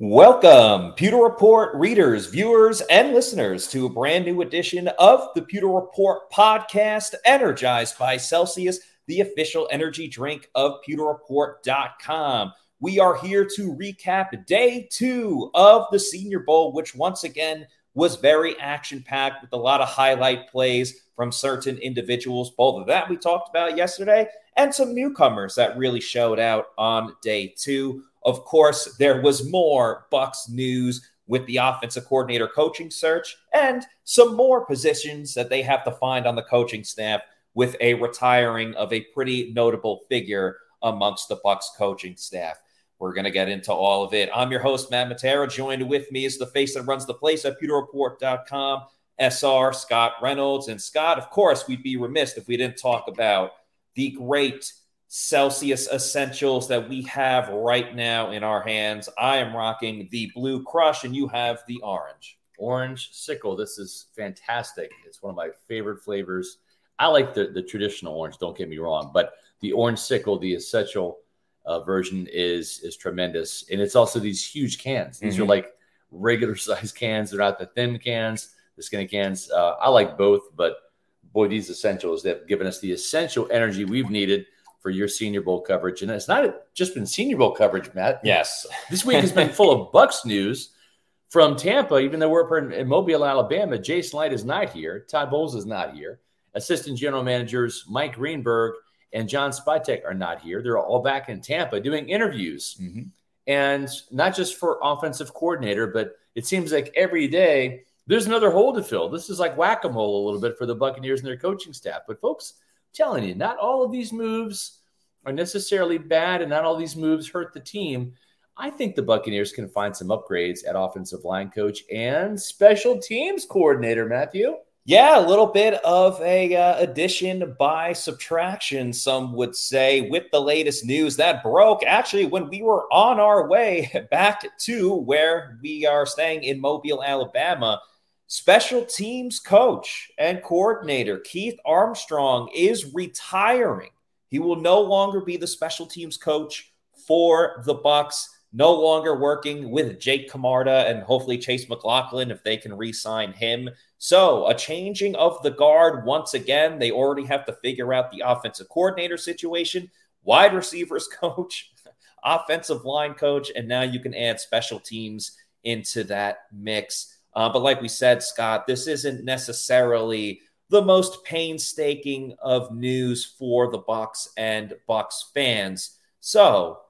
Welcome, Pewter Report readers, viewers, and listeners to a brand new edition of the Pewter Report podcast, energized by Celsius, the official energy drink of pewterreport.com. We are here to recap day two of the Senior Bowl, which once again was very action packed with a lot of highlight plays from certain individuals. Both of that we talked about yesterday, and some newcomers that really showed out on day two. Of course, there was more Bucs news with the offensive coordinator coaching search and some more positions that they have to find on the coaching staff with a retiring of a pretty notable figure amongst the Bucs coaching staff. We're going to get into all of it. I'm your host, Matt Matera. Joined with me is the face that runs the place at pewterreport.com, SR Scott Reynolds. And Scott, of course, we'd be remiss if we didn't talk about the great Celsius essentials that we have right now in our hands. I am rocking the blue crush, and you have the orange. Orange sickle. This is fantastic. It's one of my favorite flavors. I like the, the traditional orange, don't get me wrong, but the orange sickle, the essential uh, version is is tremendous, and it's also these huge cans. These mm-hmm. are like regular size cans. They're not the thin cans, the skinny cans. Uh, I like both, but boy, these essentials they have given us the essential energy we've needed for your Senior Bowl coverage. And it's not just been Senior Bowl coverage, Matt. Yes, this week has been full of Bucs news from Tampa. Even though we're in, in Mobile, Alabama, Jason Licht is not here. Todd Bowles is not here. Assistant General Managers Mike Greenberg and John Spytek are not here. They're all back in Tampa doing interviews. Mm-hmm. And not just for offensive coordinator, but it seems like every day there's another hole to fill. This is like whack a mole a little bit for the Buccaneers and their coaching staff. But, folks, I'm telling you, not all of these moves are necessarily bad, and not all these moves hurt the team. I think the Buccaneers can find some upgrades at offensive line coach and special teams coordinator, Matthew. Yeah, a little bit of a uh, addition by subtraction, some would say, with the latest news that broke actually when we were on our way back to where we are staying in Mobile, Alabama. Special teams coach and coordinator Keith Armstrong is retiring. He will no longer be the special teams coach for the Bucs. no longer working with Jake Camarda and hopefully Chase McLaughlin if they can re sign him. So, a changing of the guard once again. They already have to figure out the offensive coordinator situation, wide receivers coach, offensive line coach, and now you can add special teams into that mix. Uh, but like we said, Scott, this isn't necessarily the most painstaking of news for the Bucs and Bucs fans. So,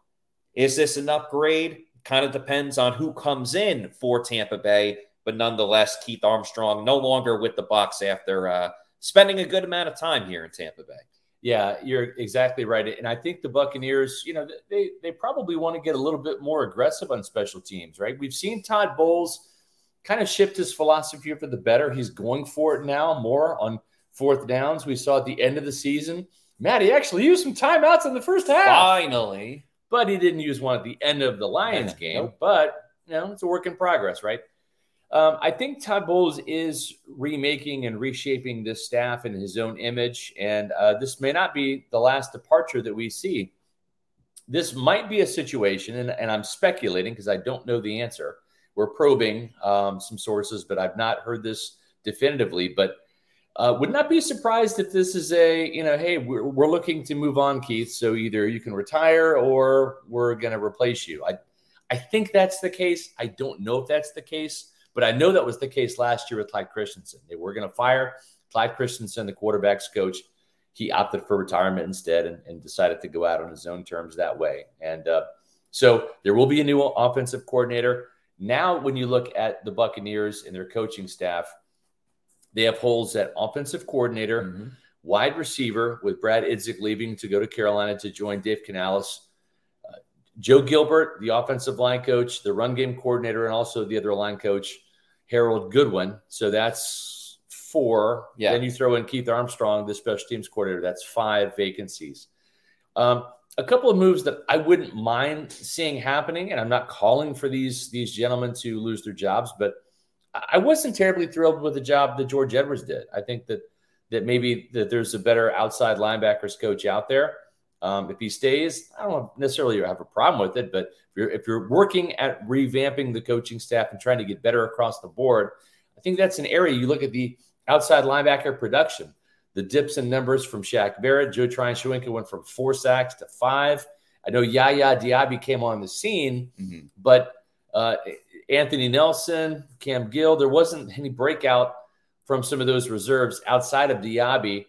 is this an upgrade? Kind of depends on who comes in for Tampa Bay, but nonetheless, Keith Armstrong no longer with the Bucs after uh, spending a good amount of time here in Tampa Bay. Yeah, you're exactly right. And I think the Buccaneers, you know, they they probably want to get a little bit more aggressive on special teams, right? We've seen Todd Bowles kind of shift his philosophy for the better. He's going for it now more on fourth downs. We saw at the end of the season. Matt, he actually used some timeouts in the first half. Finally but he didn't use one at the end of the Lions game. But you know, it's a work in progress, right? Um, I think Todd Bowles is remaking and reshaping this staff in his own image, and uh, this may not be the last departure that we see. This might be a situation, and, and I'm speculating because I don't know the answer. We're probing um, some sources, but I've not heard this definitively. But Uh, would not be surprised if this is a, you know, hey, we're, we're looking to move on, Keith. So either you can retire or we're going to replace you. I, I think that's the case. I don't know if that's the case, but I know that was the case last year with Clyde Christensen. They were going to fire Clyde Christensen, the quarterback's coach. He opted for retirement instead and, and decided to go out on his own terms that way. And uh, so there will be a new offensive coordinator. Now, when you look at the Buccaneers and their coaching staff, they have holes at offensive coordinator, mm-hmm. wide receiver, with Brad Idzik leaving to go to Carolina to join Dave Canales. Uh, Joe Gilbert, the offensive line coach, the run game coordinator, and also the other line coach, Harold Goodwin. So that's four. Yeah. Then you throw in Keith Armstrong, the special teams coordinator. That's five vacancies. Um, a couple of moves that I wouldn't mind seeing happening, and I'm not calling for these these gentlemen to lose their jobs, but I wasn't terribly thrilled with the job that George Edwards did. I think that that maybe that there's a better outside linebackers coach out there. Um, if he stays, I don't necessarily have a problem with it, but if you're, if you're working at revamping the coaching staff and trying to get better across the board, I think that's an area you look at the outside linebacker production the dips in numbers from Shaq Barrett. Joe Tryon Shoyinka went from four sacks to five. I know Yaya Diaby came on the scene, mm-hmm. but uh, Anthony Nelson, Cam Gill, there wasn't any breakout from some of those reserves outside of Diaby.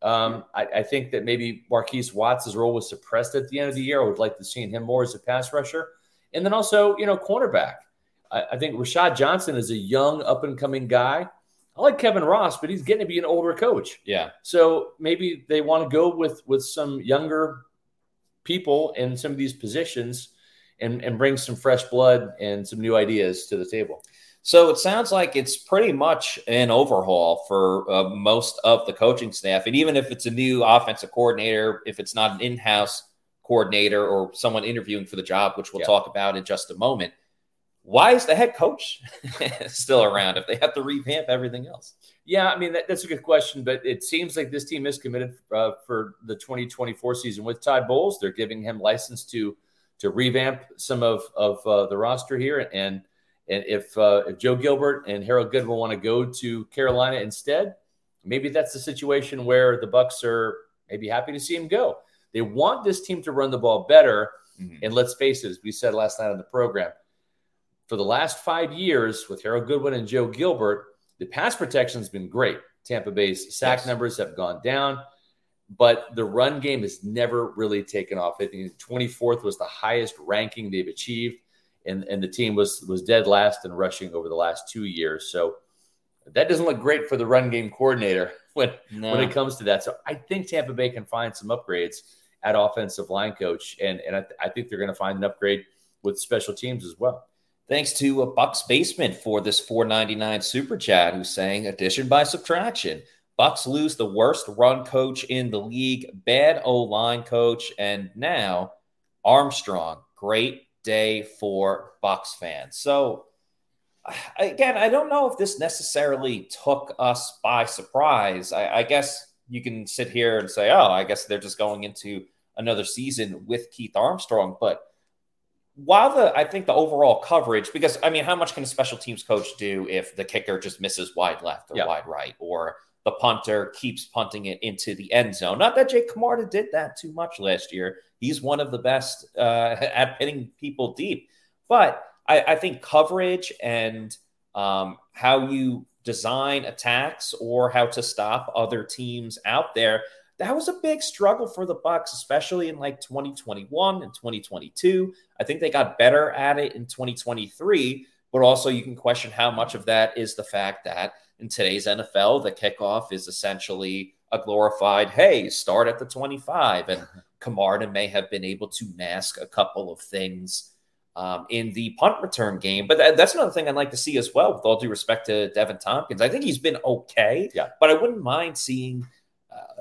Um, I, I, think that maybe Markees Watts' role was suppressed at the end of the year. I would like to see him more as a pass rusher. And then also, you know, cornerback. I, I think Rashad Johnson is a young, up and coming guy. I like Kevin Ross, but he's getting to be an older coach. Yeah. So maybe they want to go with with some younger people in some of these positions and and bring some fresh blood and some new ideas to the table. So it sounds like it's pretty much an overhaul for uh, most of the coaching staff. And even if it's a new offensive coordinator, if it's not an in-house coordinator or someone interviewing for the job, which we'll yeah. talk about in just a moment, why is the head coach still around if they have to revamp everything else? Yeah, I mean that, that's a good question, but it seems like this team is committed uh, for the 2024 season with Todd Bowles. They're giving him license to to revamp some of of uh, the roster here, and and if uh, if Joe Gilbert and Harold Goodwin want to go to Carolina instead, maybe that's the situation where the Bucs are maybe happy to see him go. They want this team to run the ball better, mm-hmm. and let's face it, as we said last night on the program for the last five years with Harold Goodwin and Joe Gilbert, the pass protection has been great. Tampa Bay's sack yes. numbers have gone down, but the run game has never really taken off. I think 24th was the highest ranking they've achieved, and, and the team was was dead last in rushing over the last two years. So that doesn't look great for the run game coordinator when no. when it comes to that. So I think Tampa Bay can find some upgrades at offensive line coach, and and I, th- I think they're going to find an upgrade with special teams as well. Thanks to uh, a Bucs Basement for this 499 super chat who's saying addition by subtraction. Bucs lose the worst run coach in the league, bad O line coach, and now Armstrong. Great day for Bucs fans. So again, I don't know if this necessarily took us by surprise. I, I guess you can sit here and say, "Oh, I guess they're just going into another season with Keith Armstrong," but while the I think the overall coverage, because I mean, how much can a special teams coach do if the kicker just misses wide left or wide right, or the punter keeps punting it into the end zone? Not that Jake Camarda did that too much last year. He's one of the best uh, at hitting people deep, but I, I think coverage and um, how you design attacks or how to stop other teams out there that was a big struggle for the Bucs, especially in like 2021 and 2022. I think they got better at it in 2023, but also you can question how much of that is the fact that in today's NFL, the kickoff is essentially a glorified, hey, start at the 25. And Camarda may have been able to mask a couple of things um, in the punt return game. But that, that's another thing I'd like to see as well, with all due respect to Deven Thompkins. I think he's been okay, yeah. but I wouldn't mind seeing –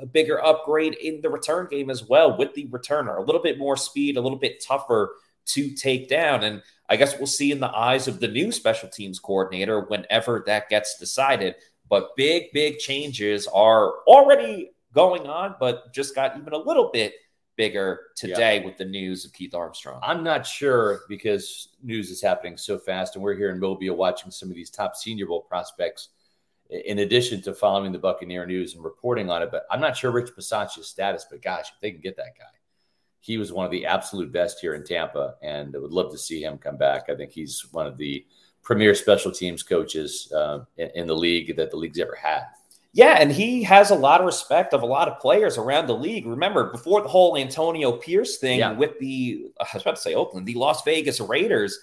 a bigger upgrade in the return game as well with the returner. A little bit more speed, a little bit tougher to take down. And I guess we'll see in the eyes of the new special teams coordinator whenever that gets decided. But big, big changes are already going on, but just got even a little bit bigger today yeah. with the news of Keith Armstrong. I'm not sure because news is happening so fast, and we're here in Mobile watching some of these top Senior Bowl prospects in addition to following the Buccaneer news and reporting on it. But I'm not sure Rich Bisaccia's status, but gosh, if they can get that guy, he was one of the absolute best here in Tampa, and I would love to see him come back. I think he's one of the premier special teams coaches uh, in, in the league that the league's ever had. Yeah, and he has a lot of respect of a lot of players around the league. Remember, before the whole Antonio Pierce thing yeah. with the, I was about to say Oakland, the Las Vegas Raiders,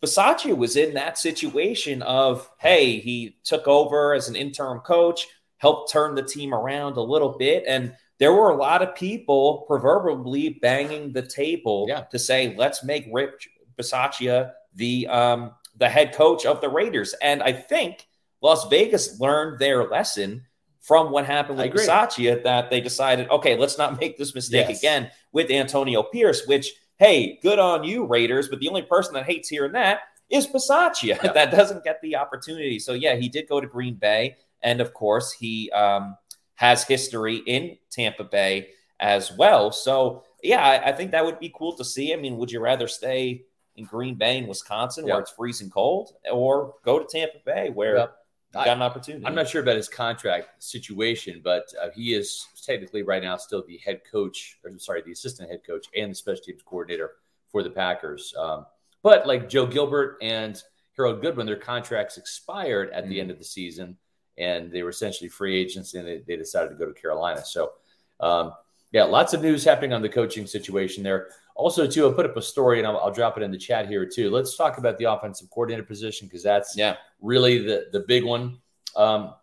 Bisaccia was in that situation of, hey, he took over as an interim coach, helped turn the team around a little bit. And there were a lot of people proverbially banging the table yeah. to say, let's make Rich Bisaccia the um, the head coach of the Raiders. And I think Las Vegas learned their lesson from what happened with Bisaccia that they decided, okay, let's not make this mistake yes. again with Antonio Pierce, which – hey, good on you, Raiders. But the only person that hates hearing that is Bisaccia yeah. that doesn't get the opportunity. So, yeah, he did go to Green Bay. And of course, he um, has history in Tampa Bay as well. So, yeah, I, I, think that would be cool to see. I mean, would you rather stay in Green Bay in Wisconsin where it's freezing cold or go to Tampa Bay where got an opportunity. I'm not sure about his contract situation, but uh, he is technically right now still the head coach, or sorry, the assistant head coach and the special teams coordinator for the Packers. Um, but like Joe Gilbert and Harold Goodwin, their contracts expired at mm-hmm. the end of the season, and they were essentially free agents, and they, they decided to go to Carolina. So, um, yeah, lots of news happening on the coaching situation there. Also, too, I'll put up a story and I'll, I'll, drop it in the chat here too. Let's talk about the offensive coordinator position because that's yeah really the the big one. Um,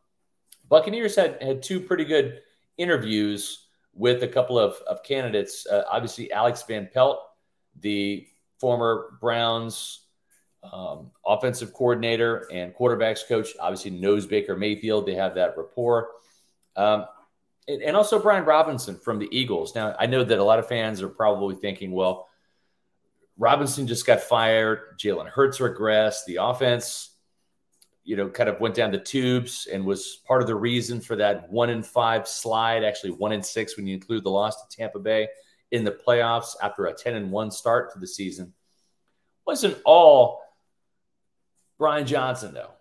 Buccaneers had had two pretty good interviews with a couple of, of candidates. Uh, obviously, Alex Van Pelt, the former Browns um, offensive coordinator and quarterbacks coach, obviously knows Baker Mayfield. They have that rapport. Um, and also Brian Robinson from the Eagles. Now, I know that a lot of fans are probably thinking, well, Robinson just got fired. Jalen Hurts regressed. The offense, you know, kind of went down the tubes and was part of the reason for that one in five slide, actually one in six when you include the loss to Tampa Bay in the playoffs after a 10 and one start to the season. Wasn't all Brian Johnson, though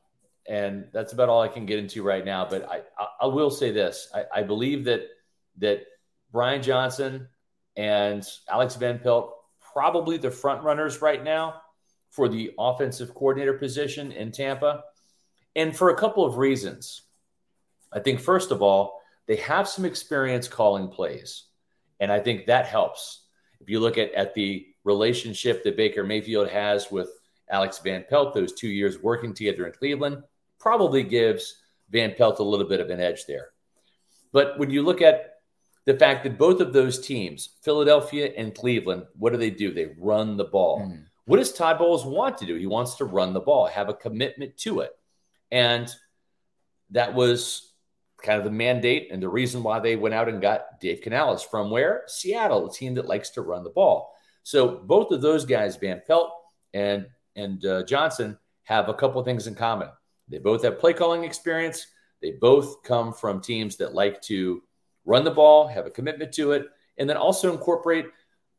and that's about all I can get into right now. But I, I, will say this: I, I, believe that that Brian Johnson and Alex Van Pelt probably the front runners right now for the offensive coordinator position in Tampa, and for a couple of reasons. I think first of all, they have some experience calling plays, and I think that helps. If you look at at the relationship that Baker Mayfield has with Alex Van Pelt, those two years working together in Cleveland probably gives Van Pelt a little bit of an edge there. But when you look at the fact that both of those teams, Philadelphia and Cleveland, what do they do? They run the ball. Mm. What does Todd Bowles want to do? He wants to run the ball, have a commitment to it. And that was kind of the mandate and the reason why they went out and got Dave Canales from where? Seattle, a team that likes to run the ball. So both of those guys, Van Pelt and and uh, Johnson, have a couple of things in common. They both have play calling experience. They both come from teams that like to run the ball, have a commitment to it, and then also incorporate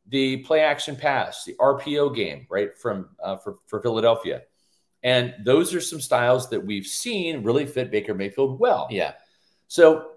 the play action pass, the RPO game, right from uh, for for Philadelphia. And those are some styles that we've seen really fit Baker Mayfield well. Yeah. So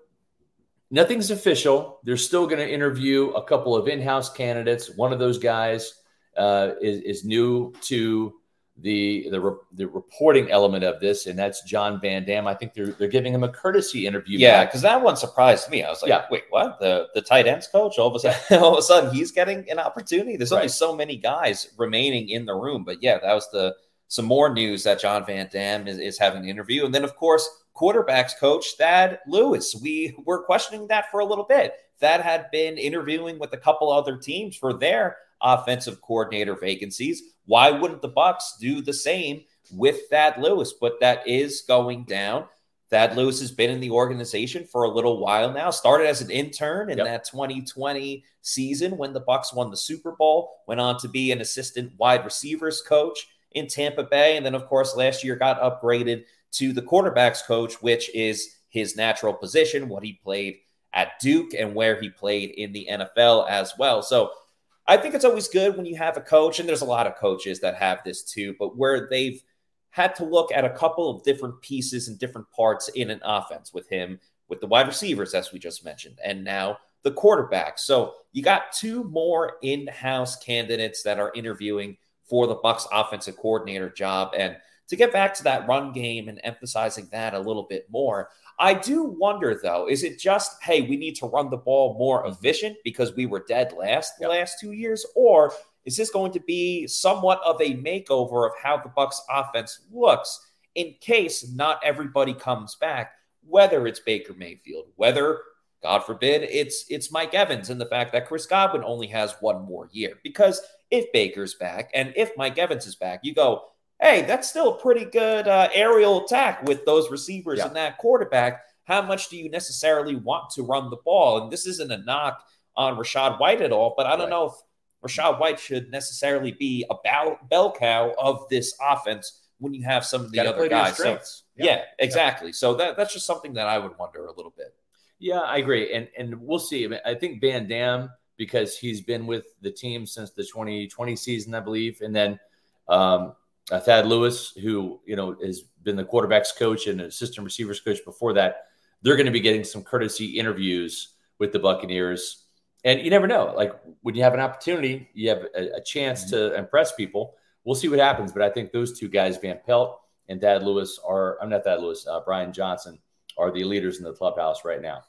nothing's official. They're still going to interview a couple of in-house candidates. One of those guys uh, is, is new to the the, re, the reporting element of this, and that's John Van Dam. I think they're they're giving him a courtesy interview. Yeah, because that one surprised me. I was like, yeah. wait, what? The the tight ends coach? All of a sudden, all of a sudden, he's getting an opportunity. There's right. only so many guys remaining in the room, but yeah, that was the some more news that John Van Dam is, is having an interview, and then of course, quarterbacks coach Thad Lewis. We were questioning that for a little bit. Thad had been interviewing with a couple other teams for their offensive coordinator vacancies. Why wouldn't the Bucs do the same with Thad Lewis? But that is going down. Thad Lewis has been in the organization for a little while now. Started as an intern in yep. that 2020 season when the Bucs won the Super Bowl. Went on to be an assistant wide receivers coach in Tampa Bay, and then of course last year got upgraded to the quarterbacks coach, which is his natural position, what he played at Duke and where he played in the NFL as well. So I think it's always good when you have a coach, and there's a lot of coaches that have this too, but where they've had to look at a couple of different pieces and different parts in an offense with him, with the wide receivers, as we just mentioned, and now the quarterback. So you got two more in-house candidates that are interviewing for the Bucs offensive coordinator job. And to get back to that run game and emphasizing that a little bit more, I do wonder though, is it just, hey, we need to run the ball more mm-hmm. efficient because we were dead last the last two years? Or is this going to be somewhat of a makeover of how the Bucs offense looks in case not everybody comes back, whether it's Baker Mayfield, whether God forbid it's it's Mike Evans and the fact that Chris Godwin only has one more year. Because if Baker's back and if Mike Evans is back, you go, hey, that's still a pretty good uh, aerial attack with those receivers yeah. and that quarterback. How much do you necessarily want to run the ball? And this isn't a knock on Rashad White at all, but I don't right. know if Rashad White should necessarily be a bell, bell cow of this offense when you have some of the other guys. So, yeah. yeah, exactly. Yeah. So that, that's just something that I would wonder a little bit. Yeah, I agree, and and we'll see. I think Van Dam because he's been with the team since the 2020 season, I believe, and then um, uh, Thad Lewis, who you know has been the quarterbacks coach and assistant receivers coach before that. They're going to be getting some courtesy interviews with the Buccaneers, and you never know. Like when you have an opportunity, you have a, a chance mm-hmm. to impress people. We'll see what happens, but I think those two guys, Van Pelt and Thad Lewis, are I'm not Thad Lewis, uh, Brian Johnson, are the leaders in the clubhouse right now.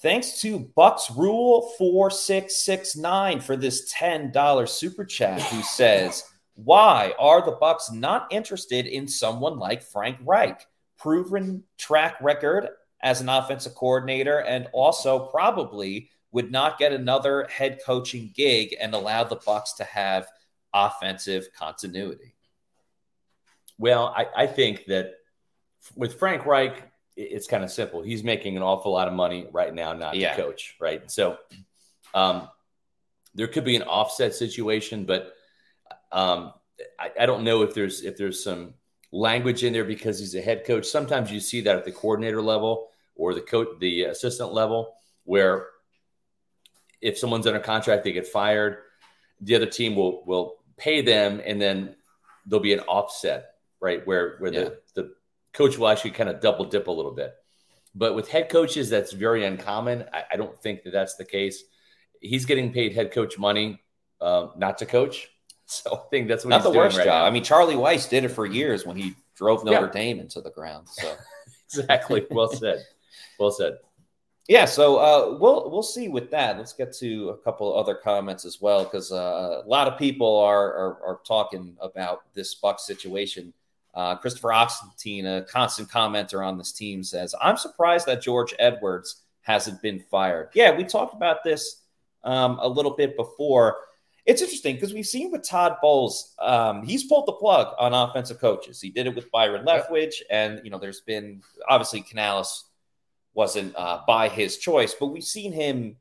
Thanks to Bucks Rule 4669 for this $10 super chat who says, Why are the Bucs not interested in someone like Frank Reich? Proven track record as an offensive coordinator and also probably would not get another head coaching gig and allow the Bucs to have offensive continuity. Well, I, I think that with Frank Reich, it's kind of simple. He's making an awful lot of money right now, not yeah. to coach, right? So um, there could be an offset situation, but um, I, I, don't know if there's if there's some language in there because he's a head coach. Sometimes you see that at the coordinator level or the coach, the assistant level, where if someone's under contract, they get fired. The other team will will pay them, and then there'll be an offset, right? Where where yeah. the the coach will actually kind of double dip a little bit. But with head coaches, that's very uncommon. I, I don't think that that's the case. He's getting paid head coach money, uh, not to coach. So I think that's what not the worst right job. Now. I mean, Charlie Weis did it for years when he drove Notre yeah. Dame into the ground. So exactly, well said, well said. Yeah, so uh, we'll we'll see with that. Let's get to a couple other comments as well because uh, a lot of people are, are, are talking about this Buck situation. Uh, Christopher Oxentine, a constant commenter on this team, says, I'm surprised that George Edwards hasn't been fired. Yeah, we talked about this um, a little bit before. It's interesting because we've seen with Todd Bowles, um, he's pulled the plug on offensive coaches. He did it with Byron Leftwich, and you know, there's been obviously Canales wasn't uh, by his choice, but we've seen him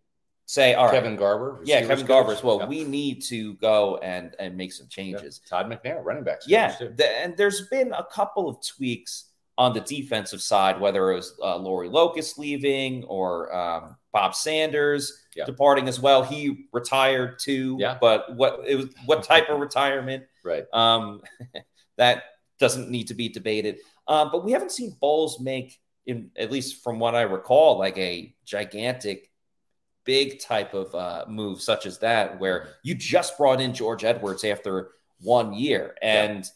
say, "All right, Kevin Garver, yeah, Kevin Garver as well. Yeah. We need to go and and make some changes." Yeah. Todd McNair, running backs. Yeah, the, and there's been a couple of tweaks on the defensive side, whether it was uh, Lori Locust leaving or um, Bob Sanders yeah. departing as well. He retired too. Yeah. But what it was what type of retirement? Right. Um, that doesn't need to be debated. Um, but we haven't seen Bowles make, in at least from what I recall, like a gigantic big type of uh, move such as that, where you just brought in George Edwards after one year. And yeah,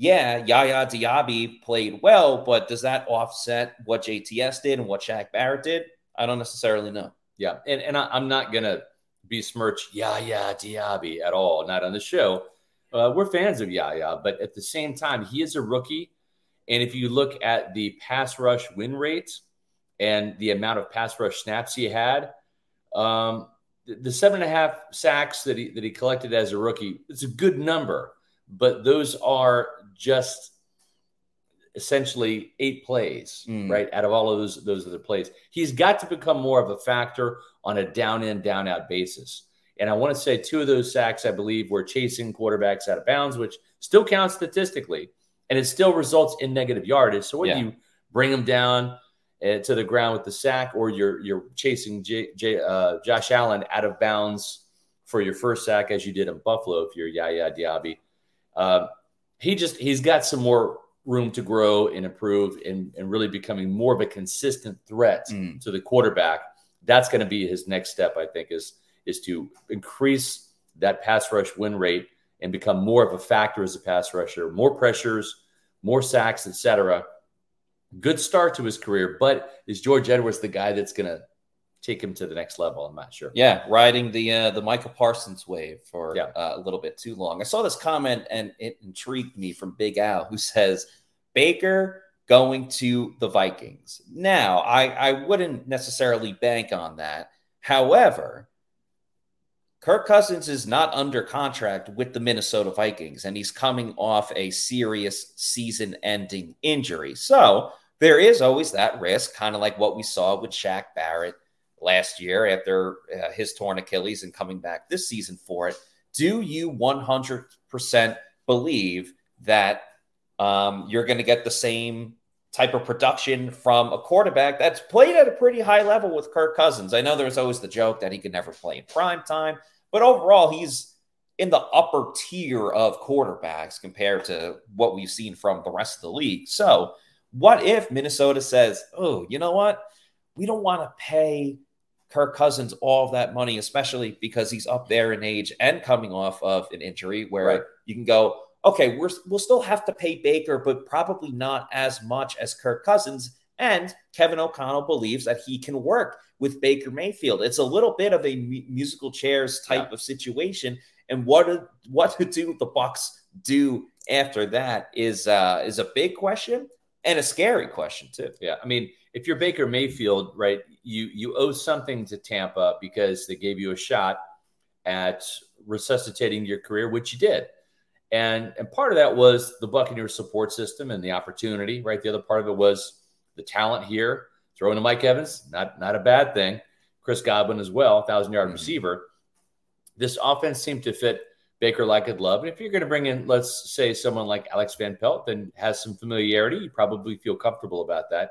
yeah Yaya Diaby played well, but does that offset what JTS did and what Shaq Barrett did? I don't necessarily know. Yeah. And, and I, am not to besmirch Yaya Diaby at all, not on the show. Uh, we're fans of Yaya, but at the same time, he is a rookie. And if you look at the pass rush win rate and the amount of pass rush snaps he had, um, the, the seven and a half sacks that he that he collected as a rookie, it's a good number, but those are just essentially eight plays, mm. right? Out of all of those those other plays, he's got to become more of a factor on a down in down out basis. And I want to say two of those sacks, I believe, were chasing quarterbacks out of bounds, which still counts statistically, and it still results in negative yardage. So when yeah. you bring them down uh, to the ground with the sack, or you're you're chasing J, J, uh, Josh Allen out of bounds for your first sack, as you did in Buffalo, if you're Yaya Diaby. Uh, he just he's got some more room to grow and improve and, and really becoming more of a consistent threat Mm. to the quarterback. That's going to be his next step, I think, is is to increase that pass rush win rate and become more of a factor as a pass rusher, more pressures, more sacks, etc. Good start to his career, but is George Edwards the guy that's going to take him to the next level? I'm not sure. Yeah, riding the uh, the Micah Parsons wave for Yeah. uh, a little bit too long. I saw this comment and it intrigued me from Big Al, who says Baker going to the Vikings. Now, I I wouldn't necessarily bank on that. However, Kirk Cousins is not under contract with the Minnesota Vikings, and he's coming off a serious season ending injury. So there is always that risk, kind of like what we saw with Shaq Barrett last year after uh, his torn Achilles and coming back this season for it. Do you 100% believe that um, you're going to get the same type of production from a quarterback that's played at a pretty high level with Kirk Cousins? I know there's always the joke that he could never play in prime time, but overall, he's in the upper tier of quarterbacks compared to what we've seen from the rest of the league. So, what if Minnesota says, oh, you know what? We don't want to pay Kirk Cousins all of that money, especially because he's up there in age and coming off of an injury where Right. you can go, okay, we're, we'll still have to pay Baker, but probably not as much as Kirk Cousins. And Kevin O'Connell believes that he can work with Baker Mayfield. It's a little bit of a mu- musical chairs type of situation. And what do, what do the Bucs do after that is uh, is a big question and a scary question too. Yeah, I mean, if you're Baker Mayfield, right, you you owe something to Tampa because they gave you a shot at resuscitating your career, which you did. And and part of that was the Buccaneers support system and the opportunity, right? The other part of it was the talent here. Throwing to Mike Evans, not not a bad thing. Chris Godwin as well, thousand yard Mhm. receiver. This offense seemed to fit Baker like a glove. And if you're going to bring in, let's say, someone like Alex Van Pelt, then has some familiarity, you probably feel comfortable about that.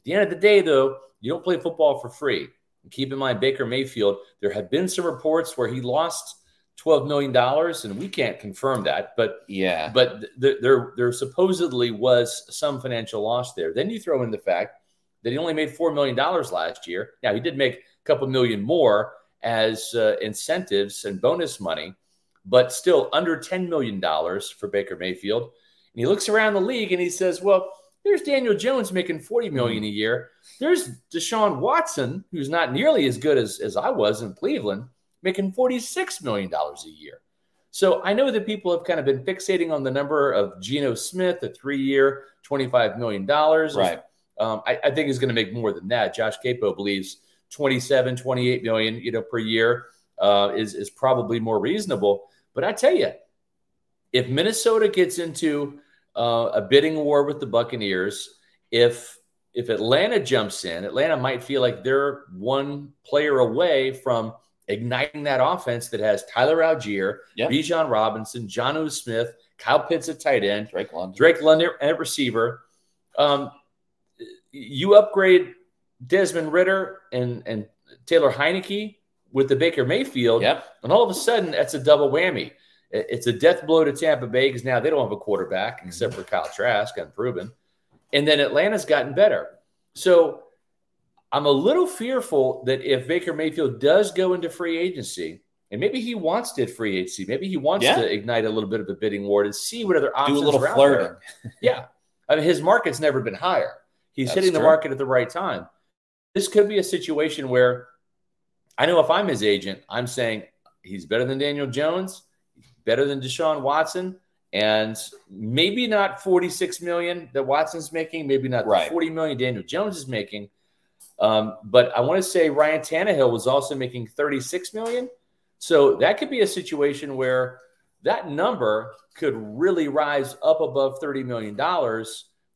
At the end of the day, though, you don't play football for free. And keep in mind, Baker Mayfield, there have been some reports where he lost $12 million, and we can't confirm that, but Yeah. but th- there there supposedly was some financial loss there. Then you throw in the fact that he only made $4 million last year. Now, he did make a couple million more as uh, incentives and bonus money, but still under $10 million for Baker Mayfield. And he looks around the league and he says, well, there's Daniel Jones making 40 million a year. There's Deshaun Watson, who's not nearly as good as, as I was in Cleveland, making $46 million a year. So I know that people have kind of been fixating on the number of Geno Smith, a three-year, $25 million. Right. Um, I, I think he's going to make more than that. Josh Queipo believes 27, 28 million, you know, per year uh, is, is probably more reasonable. But I tell you, if Minnesota gets into uh, a bidding war with the Buccaneers, if if Atlanta jumps in, Atlanta might feel like they're one player away from igniting that offense that has Tyler Allgeier, Yeah. Bijan Robinson, Jonnu Smith, Kyle Pitts at tight end, Drake London. Drake London at receiver. Um, you upgrade Desmond Ridder and and Taylor Heinicke with the Baker Mayfield, Yep. and all of a sudden that's a double whammy. It- It's a death blow to Tampa Bay because now they don't have a quarterback mm-hmm. except for Kyle Trask, unproven, and then Atlanta's gotten better. So I'm a little fearful that if Baker Mayfield does go into free agency, and maybe he wants to free agency, maybe he wants Yeah. to ignite a little bit of a bidding war to see what other options Do a little are out flirting. Yeah. I mean, his market's never been higher. He's That's hitting the true. market at the right time. This could be a situation where I know if I'm his agent, I'm saying he's better than Daniel Jones, better than Deshaun Watson, and maybe not 46 million that Watson's making, maybe not Right. the 40 million Daniel Jones is making. Um, but I want to say Ryan Tannehill was also making 36 million. So that could be a situation where that number could really rise up above $30 million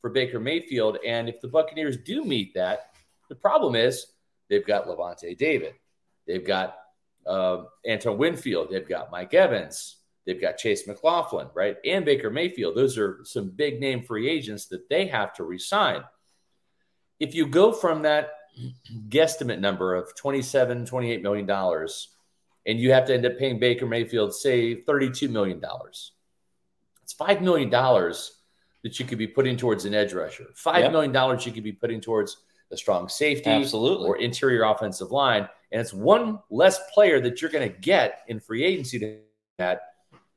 for Baker Mayfield. And if the Buccaneers do meet that, the problem is they've got Lavonte David, they've got uh, Antoine Winfield, they've got Mike Evans, they've got Chase McLaughlin, right? And Baker Mayfield. Those are some big name free agents that they have to resign. If you go from that guesstimate number of 27, 28 million dollars, and you have to end up paying Baker Mayfield, say, $32 million. It's $5 million that you could be putting towards an edge rusher. Five Yep. million dollars you could be putting towards a strong safety Absolutely. or interior offensive line. And it's one less player that you're going to get in free agency to that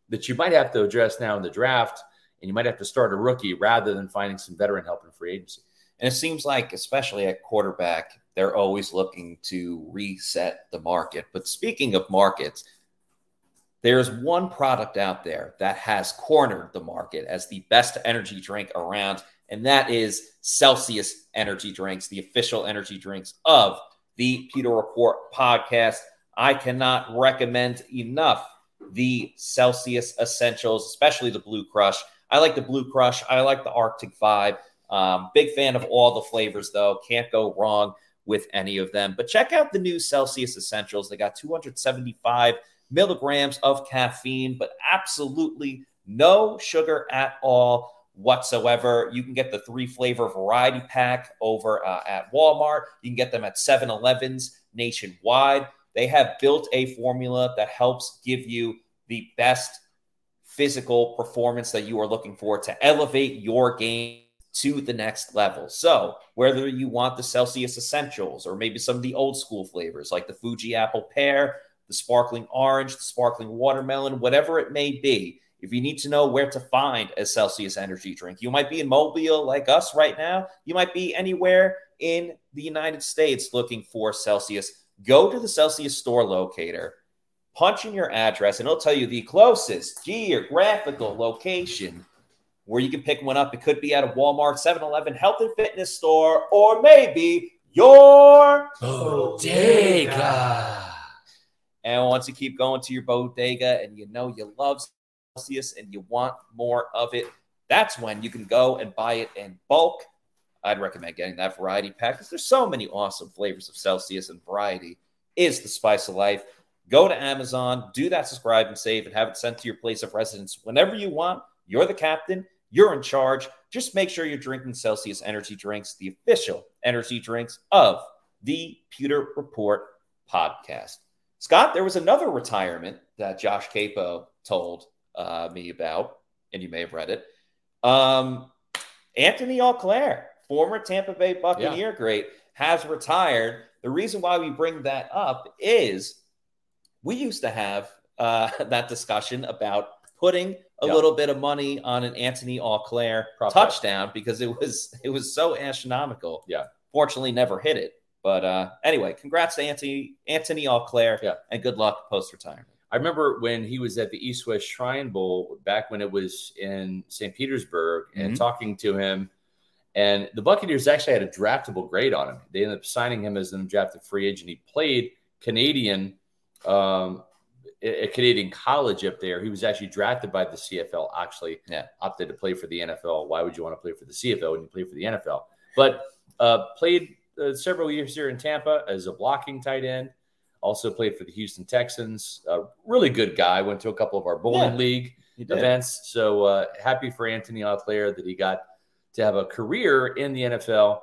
that you might have to address now in the draft, and you might have to start a rookie rather than finding some veteran help in free agency. And it seems like, especially at quarterback, they're always looking to reset the market. But speaking of markets, there's one product out there that has cornered the market as the best energy drink around, and that is Celsius Energy Drinks, the official energy drinks of the Pewter Report podcast. I cannot recommend enough the Celsius Essentials, especially the Blue Crush. I like the Blue Crush. I like the Arctic Vibe. Um, big fan of all the flavors, though. Can't go wrong with any of them. But check out the new Celsius Essentials. They got 275 milligrams of caffeine, but absolutely no sugar at all whatsoever. You can get the three flavor variety pack over uh, at Walmart. You can get them at 7 Elevens nationwide. They have built a formula that helps give you the best physical performance that you are looking for to elevate your game to the next level. So, whether you want the Celsius Essentials or maybe some of the old school flavors like the Fuji Apple Pear, the sparkling orange, the sparkling watermelon, whatever it may be, if you need to know where to find a Celsius energy drink, you might be in Mobile like us right now. You might be anywhere in the United States looking for Celsius. Go to the Celsius store locator, punch in your address, and it'll tell you the closest geographical location where you can pick one up. It could be at a Walmart, 7 Eleven, health and fitness store, or maybe your Bodega. And once you keep going to your bodega and you know you love Celsius and you want more of it, that's when you can go and buy it in bulk. I'd recommend getting that variety pack because there's so many awesome flavors of Celsius and variety is the spice of life. Go to Amazon, do that subscribe and save, and have it sent to your place of residence whenever you want. You're the captain, you're in charge. Just make sure you're drinking Celsius energy drinks, the official energy drinks of the Pewter Report podcast. Scott, there was another retirement that Josh Queipo told uh, me about, and you may have read it. Um, Anthony Auclair, former Tampa Bay Buccaneer great, has retired. The reason why we bring that up is we used to have uh, that discussion about putting a Yeah. little bit of money on an Anthony Auclair Prop bet. touchdown because it was it was so astronomical. Yeah. Fortunately, never hit it. But uh, anyway, congrats to Anthony Anthony Auclair. Yeah. And good luck post retirement. I remember when he was at the East West Shrine Bowl back when it was in St. Petersburg and Mhm. talking to him. And the Buccaneers actually had a draftable grade on him. They ended up signing him as an undrafted free agent. He played Canadian, um, a a Canadian college up there. He was actually drafted by the CFL, actually Yeah. opted to play for the NFL. Why would you want to play for the CFL when you play for the NFL? But uh, played uh, several years here in Tampa as a blocking tight end. Also played for the Houston Texans. Uh, really good guy. Went to a couple of our bowling Yeah. league events. So uh, happy for Anthony Auclair that he got to have a career in the NFL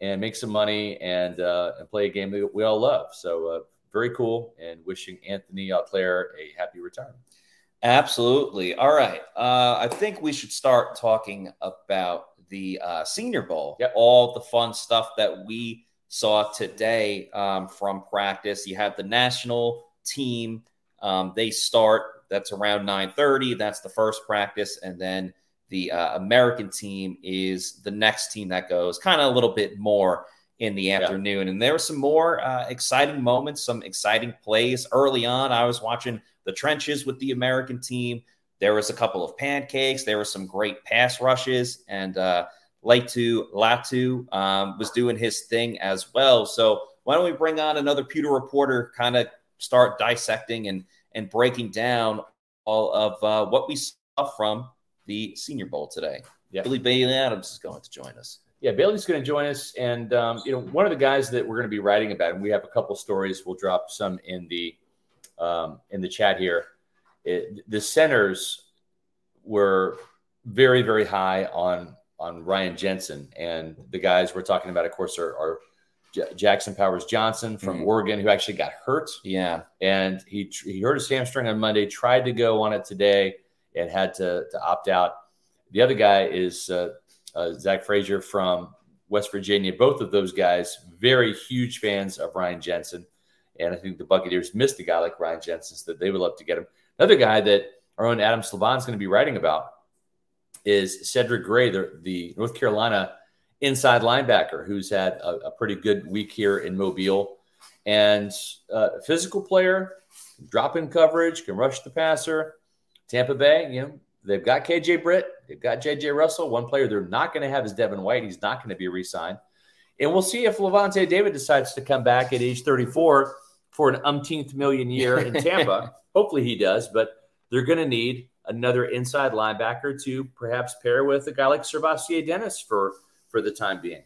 and make some money and uh, and play a game that we all love. So uh, very cool. And wishing Anthony Auclair a happy retirement. Absolutely. All right. Uh, I think we should start talking about the uh, Senior Bowl. Yep. All the fun stuff that we saw today um, from practice. You have the national team. Um, they start. That's around nine thirty. That's the first practice, and then the uh, American team is the next team that goes. Kind of a little bit more in the afternoon. And there were some more uh, exciting moments, some exciting plays early on. I was watching the trenches with the American team. There was a couple of pancakes. There were some great pass rushes, and uh, Laiatu Latu um, was doing his thing as well. So why don't we bring on another pewter reporter, kind of start dissecting and and breaking down all of uh, what we saw from the Senior Bowl today. Yeah. Billy Bailey Adams is going to join us. Yeah, Bailey's going to join us, and um, you know, one of the guys that we're going to be writing about, and we have a couple stories. We'll drop some in the um, in the chat here. It, the centers were very, very high on on Ryan Jensen, and the guys we're talking about, of course, are, are J- Jackson Powers Johnson from Mhm. Oregon, who actually got hurt, Yeah, and he he hurt his hamstring on Monday. Tried to go on it today and had to to opt out. The other guy is uh, uh, Zach Frazier from West Virginia. Both of those guys, very huge fans of Ryan Jensen. And I think the Buccaneers missed a guy like Ryan Jensen, so that they would love to get him. Another guy that our own Adam Slavon is going to be writing about is Cedric Gray, the, the North Carolina inside linebacker who's had a, a pretty good week here in Mobile. And uh, physical player, drop in coverage, can rush the passer. Tampa Bay, you know, they've got KJ Britt, they've got JJ Russell. One player they're not going to have is Devin White. He's not going to be re signed. And we'll see if Lavonte David decides to come back at age 34 for an umpteenth million year in Tampa. Hopefully he does, but they're going to need another inside linebacker to perhaps pair with a guy like SirVocea Dennis for for the time being.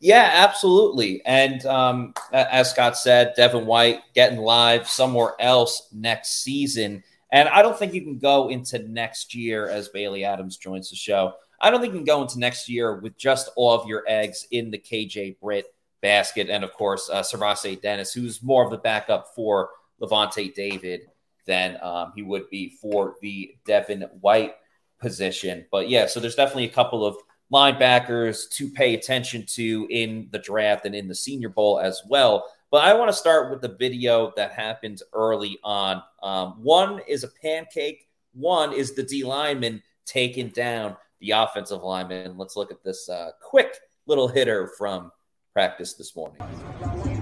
Yeah, absolutely. And um, as Scott said, Devin White getting live somewhere else next season. And I don't think you can go into next year as Bailey Adams joins the show. I don't think you can go into next year with just all of your eggs in the KJ Britt basket. And of course, uh, SirVocea Dennis, who's more of the backup for Lavonte David than um, he would be for the Devin White position. But yeah, so there's definitely a couple of linebackers to pay attention to in the draft and in the Senior Bowl as well. But I want to start with the video that happened early on. Um, one is a pancake, one is the D lineman taking down the offensive lineman. Let's look at this uh, quick little hitter from practice this morning.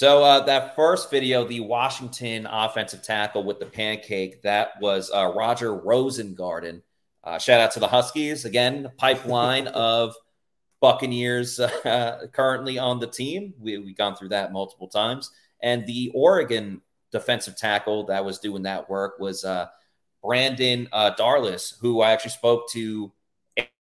So uh, that first video, the Washington offensive tackle with the pancake, that was uh, Roger Rosengarten. Uh, shout out to the Huskies again. Pipeline of Buccaneers uh, currently on the team. We we gone through that multiple times. And the Oregon defensive tackle that was doing that work was uh, Brandon uh, Dorlus, who I actually spoke to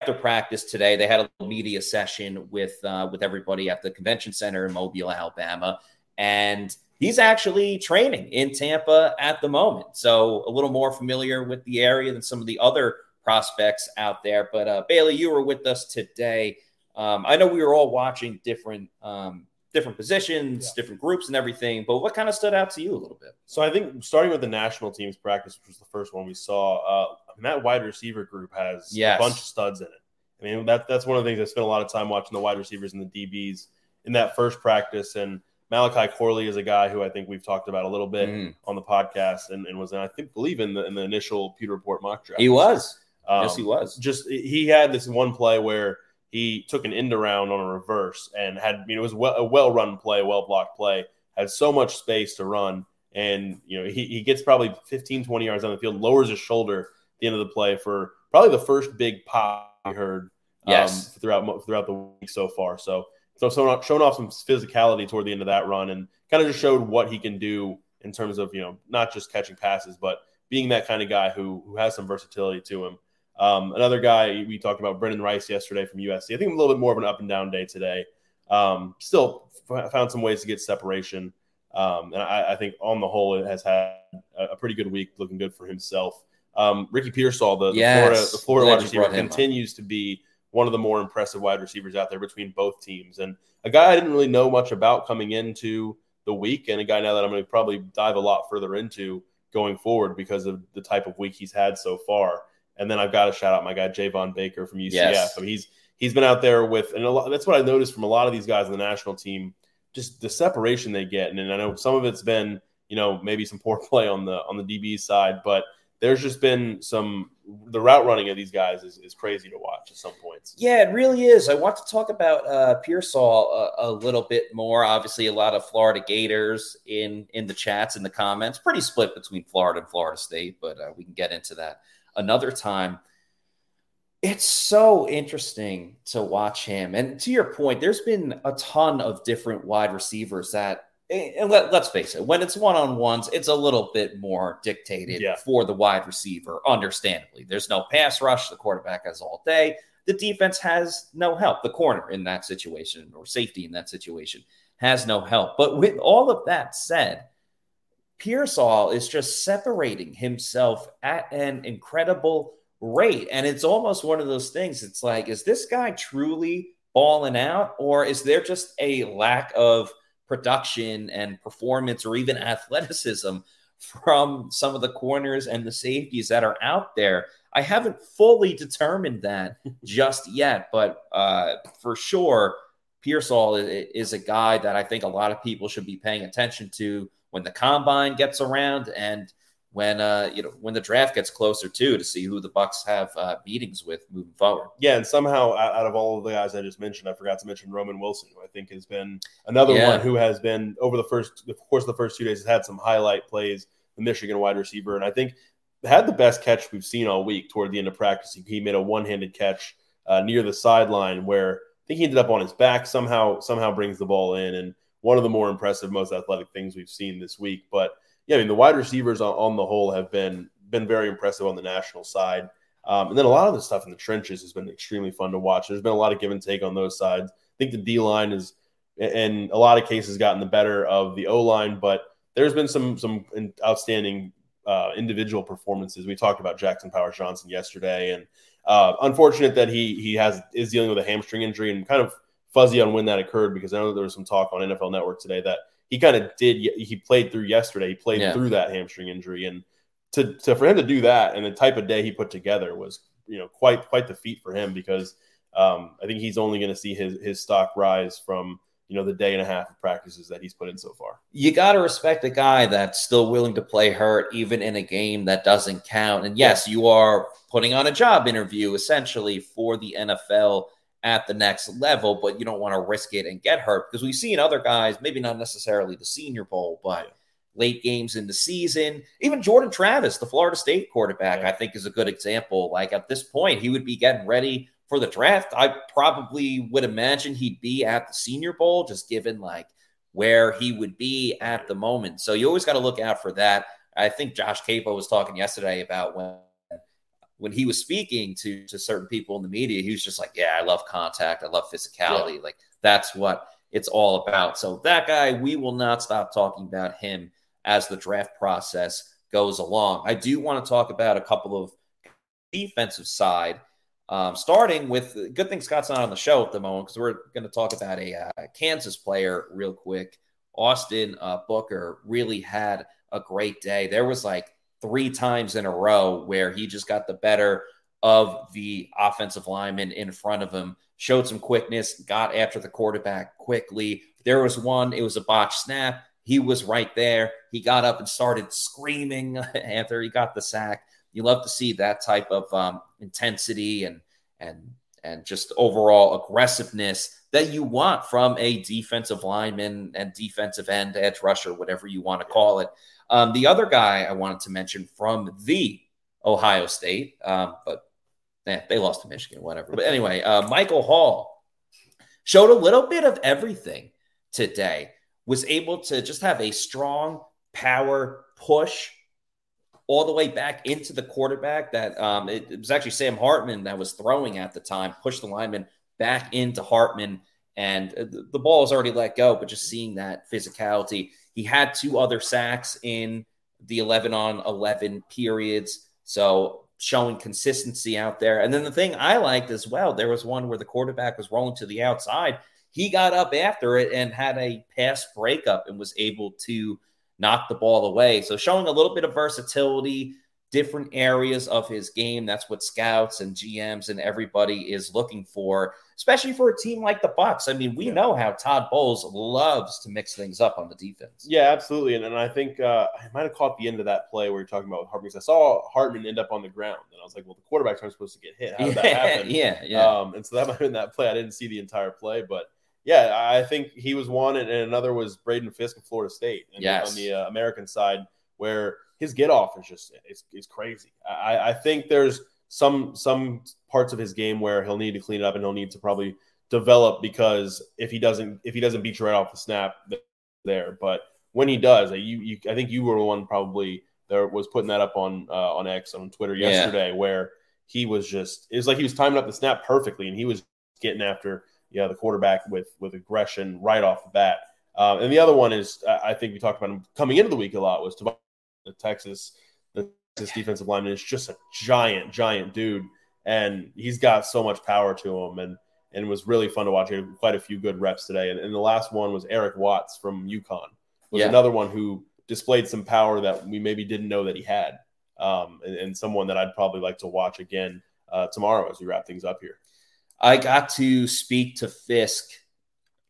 after practice today. They had a media session with with everybody at the convention center in Mobile, Alabama and he's actually training in Tampa at the moment. So a little more familiar with the area than some of the other prospects out there. But uh, Bailey, you were with us today. Um, I know we were all watching different um, different positions, yeah. different groups, and everything. But what kind of stood out to you a little bit? So I think starting with the national team's practice, which was the first one we saw, uh, that wide receiver group has yes. a bunch of studs in it. I mean, that that's one of the things I spent a lot of time watching the wide receivers and the DBs in that first practice and Malachi Corley is a guy who I think we've talked about a little bit mm. on the podcast and, and was, I think, believe in the in the initial Pewter Report mock draft. He was. Um, yes, he was. Just he had this one play where he took an end around on a reverse and had, I mean, it was well, a well run play, well blocked play, had so much space to run. And, you know, he, he gets probably 15, 20 yards on the field, lowers his shoulder at the end of the play for probably the first big pop we heard um, yes. throughout throughout the week so far. So so showing off some physicality toward the end of that run and kind of just showed what he can do in terms of you know not just catching passes but being that kind of guy who who has some versatility to him. Um, another guy we talked about, Brendan Rice, yesterday from USC. I think a little bit more of an up and down day today. Um, still f- found some ways to get separation, um, and I, I, think on the whole it has had a, a, pretty good week, looking good for himself. Um, Ricky Pearsall, the, yes. the Florida, the Florida wide receiver, continues to be one of the more impressive wide receivers out there between both teams. And a guy I didn't really know much about coming into the week, and a guy now that I'm going to probably dive a lot further into going forward because of the type of week he's had so far. And then I've got to shout out my guy Javon Baker from UCF. Yes. I mean, he's he's been out there with, and lot, that's what I noticed from a lot of these guys in the national team, just the separation they get. And, and I know some of it's been, you know, maybe some poor play on the on the DB side, but there's just been some the route running of these guys is, is crazy to watch at some points. Yeah, it really is. I want to talk about uh, Pearsall a, a, little bit more. Obviously, a lot of Florida Gators in in the chats in the comments. Pretty split between Florida and Florida State, but uh, we can get into that another time. It's so interesting to watch him. And to your point, there's been a ton of different wide receivers that and let, us face it, when it's one on ones, it's a little bit more dictated yeah. for the wide receiver, understandably. There's no pass rush. The quarterback has all day. The defense has no help. The corner in that situation or safety in that situation has no help. But with all of that said, Pearsall is just separating himself at an incredible rate. And it's almost one of those things. It's like, is this guy truly balling out, or is there just a lack of production and performance or even athleticism from some of the corners and the safeties that are out there? I haven't fully determined that just yet, but uh, for sure, Pearsall is a guy that I think a lot of people should be paying attention to when the combine gets around and when uh you know when the draft gets closer too to see who the Bucs have uh, meetings with moving forward. Yeah, and somehow out of all of the guys I just mentioned, I forgot to mention Roman Wilson, who I think has been another yeah. one who has been over the first the course of the first two days has had some highlight plays. The Michigan wide receiver, and I think had the best catch we've seen all week toward the end of practice. He made a one handed catch uh, near the sideline where I think he ended up on his back somehow somehow brings the ball in and one of the more impressive, most athletic things we've seen this week. But yeah, I mean the wide receivers on, on the whole have been been very impressive on the national side. Um, and then a lot of the stuff in the trenches has been extremely fun to watch. There's been a lot of give and take on those sides. I think the D line is, in a lot of cases, gotten the better of the O line, but there's been some some outstanding uh, individual performances. We talked about Jackson Powers Johnson yesterday, and uh, unfortunate that he he has is dealing with a hamstring injury and kind of fuzzy on when that occurred because I know there was some talk on NFL Network today that he kind of did. He played through yesterday. He played yeah. through that hamstring injury, and to, to for him to do that and the type of day he put together was you know quite quite the feat for him because um, I think he's only going to see his his stock rise from you know the day and a half of practices that he's put in so far. You got to respect a guy that's still willing to play hurt even in a game that doesn't count. And yes, you are putting on a job interview essentially for the NFL at the next level, but you don't want to risk it and get hurt because we've seen other guys, maybe not necessarily the Senior Bowl, but yeah. late games in the season. Even Jordan Travis, the Florida State quarterback, yeah. I think is a good example. Like at this point, he would be getting ready for the draft, I probably would imagine he'd be at the Senior Bowl, just given like where he would be at the moment. So you always got to look out for that. I think Josh Queipo was talking yesterday about when when he was speaking to to certain people in the media, he was just like, "Yeah, I love contact, I love physicality, yeah. like that's what it's all about." So that guy, we will not stop talking about him as the draft process goes along. I do want to talk about a couple of defensive side um, starting with good thing Scott's not on the show at the moment because we're going to talk about a uh, Kansas player real quick. Austin uh, Booker really had a great day. There was like three times in a row where he just got the better of the offensive lineman in front of him, showed some quickness, got after the quarterback quickly. There was one, it was a botch snap. He was right there. He got up and started screaming after he got the sack you love to see that type of um, intensity and and and just overall aggressiveness that you want from a defensive lineman and defensive end, edge rusher, whatever you want to call it. Um, the other guy I wanted to mention from the Ohio State, um, but eh, they lost to Michigan, whatever. But anyway, uh, Michael Hall showed a little bit of everything today. Was able to just have a strong power push all the way back into the quarterback. That um, it, it was actually Sam Hartman that was throwing at the time, pushed the lineman back into Hartman, and the, the ball was already let go. But just seeing that physicality, he had two other sacks in the 11 on 11 periods. So showing consistency out there. And then the thing I liked as well, there was one where the quarterback was rolling to the outside. He got up after it and had a pass breakup and was able to knock the ball away. So showing a little bit of versatility, different areas of his game. That's what scouts and GMs and everybody is looking for, especially for a team like the Bucs. I mean, we yeah. know how Todd Bowles loves to mix things up on the defense. Yeah, absolutely. And, and I think uh, I might have caught the end of that play where you're talking about Hartman. I saw Hartman end up on the ground, and I was like, "Well, the quarterbacks aren't supposed to get hit. How did yeah, that happen?" Yeah, yeah. Um, and so that might have been that play. I didn't see the entire play, but yeah, I think he was one, and, another was Braden Fiske of Florida State. yes. on the uh, American side, where his get off is just it's, it's crazy. I, I think there's some some parts of his game where he'll need to clean it up and he'll need to probably develop because if he doesn't if he doesn't beat you right off the snap there, but when he does, you, you I think you were the one probably there was putting that up on uh, on X on Twitter yesterday yeah. where he was just it was like he was timing up the snap perfectly and he was getting after yeah, the quarterback with with aggression right off the bat. Um, and the other one is I think we talked about him coming into the week a lot was the Texas this defensive lineman is just a giant, giant dude, and he's got so much power to him, and and it was really fun to watch. He had quite a few good reps today, and, and the last one was Eric Watts from UConn, was Yeah. another one who displayed some power that we maybe didn't know that he had, um, and, and someone that I'd probably like to watch again uh, tomorrow as we wrap things up here. I got to speak to Fiske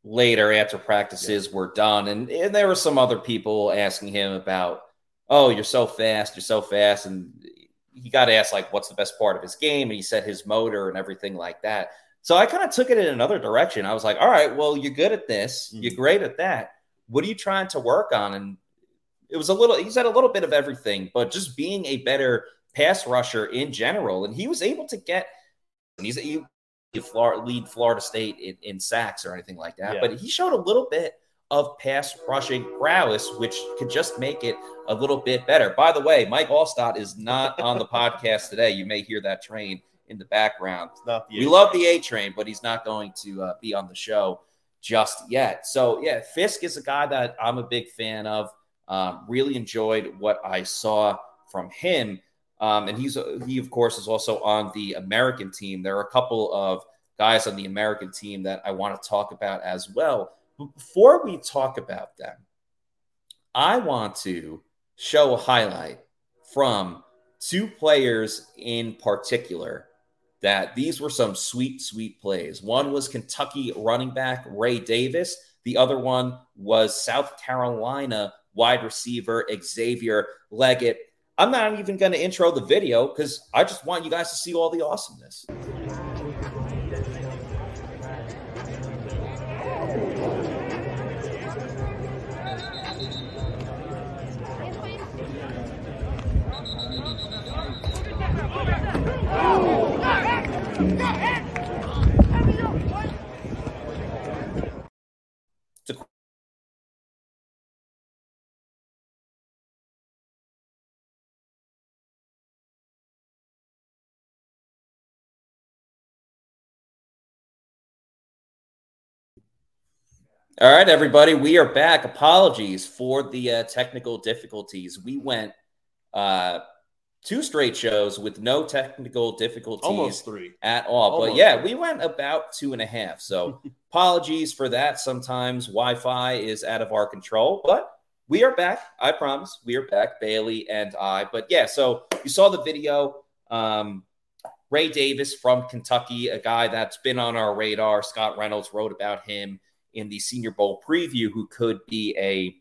later after practices were done, and, and there were some other people asking him about, "Oh, you're so fast, you're so fast," and he got asked like, "What's the best part of his game?" And he said his motor and everything like that. So I kind of took it in another direction. I was like, "All right, well, you're good at this, you're mm-hmm. great at that. What are you trying to work on?" And it was a little. He said a little bit of everything, but just being a better pass rusher in general, and he was able to get. He's he, Florida, lead Florida State in, in sacks or anything like that. Yeah. But he showed a little bit of pass rushing prowess, which could just make it a little bit better. By the way, Mike Alstott is not on the podcast today. You may hear that train in the background. The We love the A train, but he's not going to uh, be on the show just yet. So, yeah, Fiske is a guy that I'm a big fan of. Um, really enjoyed what I saw from him. Um, and he's he, of course, is also on the American team. There are a couple of guys on the American team that I want to talk about as well. But before we talk about them, I want to show a highlight from two players in particular that these were some sweet, sweet plays. One was Kentucky running back Ray Davis, the other one was South Carolina wide receiver Xavier Legette. I'm not even going to intro the video because I just want you guys to see all the awesomeness. All right, everybody, we are back. Apologies for the uh, technical difficulties. We went uh, two straight shows with no technical difficulties almost three. at all. but Almost. yeah, we went about two and a half. So apologies for that. Sometimes Wi Fi is out of our control, but we are back. I promise. We are back, Bailey and I. But yeah, so you saw the video. Um, Ray Davis from Kentucky, a guy that's been on our radar. Scott Reynolds wrote about him in the Senior Bowl preview, who could be a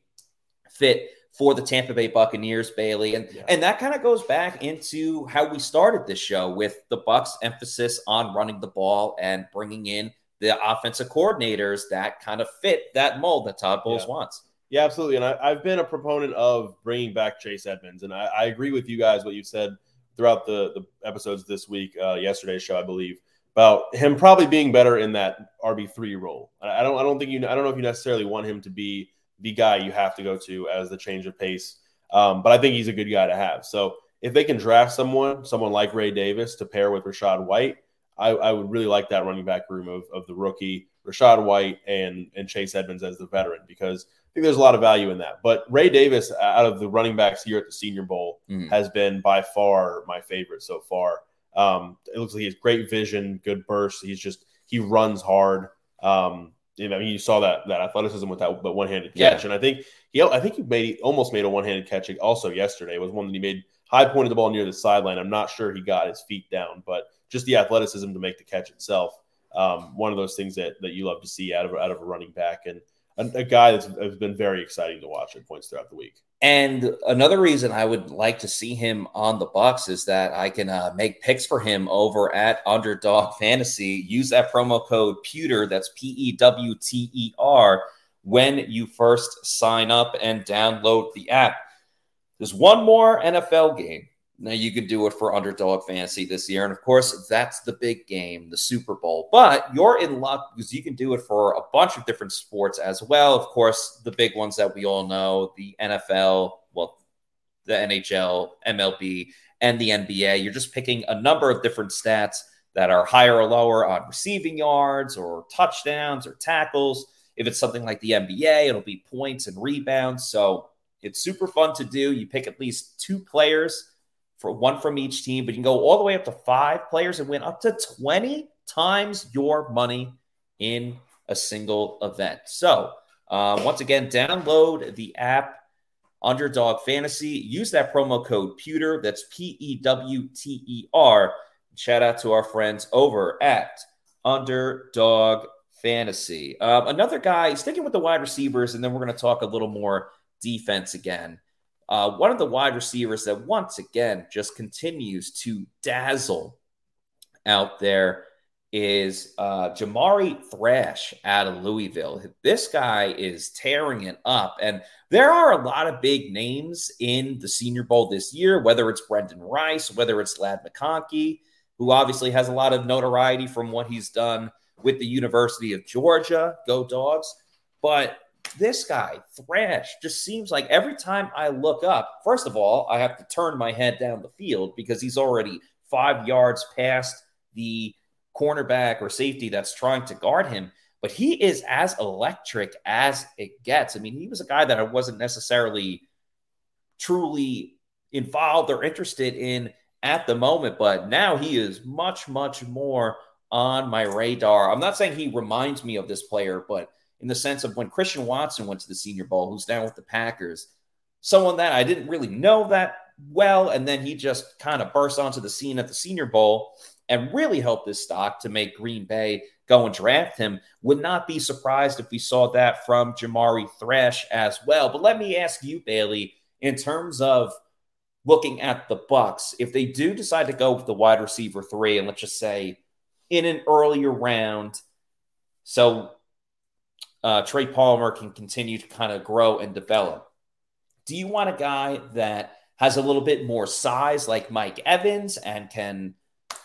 fit for the Tampa Bay Buccaneers, Bailey. And Yeah. and that kind of goes back into how we started this show with the Bucs emphasis on running the ball and bringing in the offensive coordinators that kind of fit that mold that Todd Bowles Yeah. wants. Yeah, absolutely. And I, I've been a proponent of bringing back Chase Edmonds, and I, I agree with you guys what you've said throughout the, the episodes this week, uh, yesterday's show, I believe, about him probably being better in that RB three role. I don't, I don't think you, I don't know if you necessarily want him to be the guy you have to go to as the change of pace, um, but I think he's a good guy to have. So if they can draft someone, someone like Ray Davis to pair with Rachaad White, I, I would really like that running back room of, of the rookie Rachaad White and and Chase Edmonds as the veteran because I think there's a lot of value in that. But Ray Davis, out of the running backs here at the Senior Bowl, Mhm. has been by far my favorite so far. Um, it looks like he has great vision, good burst. He's just he runs hard. Um, you know, I mean, you saw that that athleticism with that, that one handed Yeah. catch, and I think he I think he made almost made a one handed catch also yesterday. It was one that he made high pointed the ball near the sideline. I'm not sure he got his feet down, but just the athleticism to make the catch itself. Um, one of those things that that you love to see out of out of a running back and a, a guy that's has been very exciting to watch at points throughout the week. And another reason I would like to see him on the Bucs is that I can uh, make picks for him over at Underdog Fantasy. Use that promo code Pewter. That's P E W T E R when you first sign up and download the app. There's one more NFL game. Now you can do it for Underdog Fantasy this year, and of course that's the big game, the Super Bowl. But you're in luck because you can do it for a bunch of different sports as well. Of course, the big ones that we all know: the NFL, well, the NHL, MLB, and the NBA. You're just picking a number of different stats that are higher or lower on receiving yards or touchdowns or tackles. If it's something like the NBA, it'll be points and rebounds. So it's super fun to do. You pick at least two players for one from each team, but you can go all the way up to five players and win up to 20 times your money in a single event. So, uh, once again, download the app Underdog Fantasy. Use that promo code Pewter. That's P E W T E R. Shout out to our friends over at Underdog Fantasy. Um, another guy, sticking with the wide receivers, and then we're going to talk a little more defense again. Uh, one of the wide receivers that once again just continues to dazzle out there is uh, Jamari Thrash out of Louisville. This guy is tearing it up. And there are a lot of big names in the Senior Bowl this year, whether it's Brendan Rice, whether it's Ladd McConkey, who obviously has a lot of notoriety from what he's done with the University of Georgia. Go dogs. But this guy, Thrash, just seems like every time I look up, first of all, I have to turn my head down the field because he's already five yards past the cornerback or safety that's trying to guard him. But he is as electric as it gets. I mean, he was a guy that I wasn't necessarily truly involved or interested in at the moment, but now he is much, much more on my radar. I'm not saying he reminds me of this player, but in the sense of when Christian Watson went to the Senior Bowl, who's down with the Packers, someone that I didn't really know that well, and then he just kind of burst onto the scene at the Senior Bowl and really helped his stock to make Green Bay go and draft him. Would not be surprised if we saw that from Jamari Thrash as well. But let me ask you, Bailey, in terms of looking at the Bucs, if they do decide to go with the wide receiver three, and let's just say in an earlier round, so uh, Trey Palmer can continue to kind of grow and develop. Do you want a guy that has a little bit more size like Mike Evans and can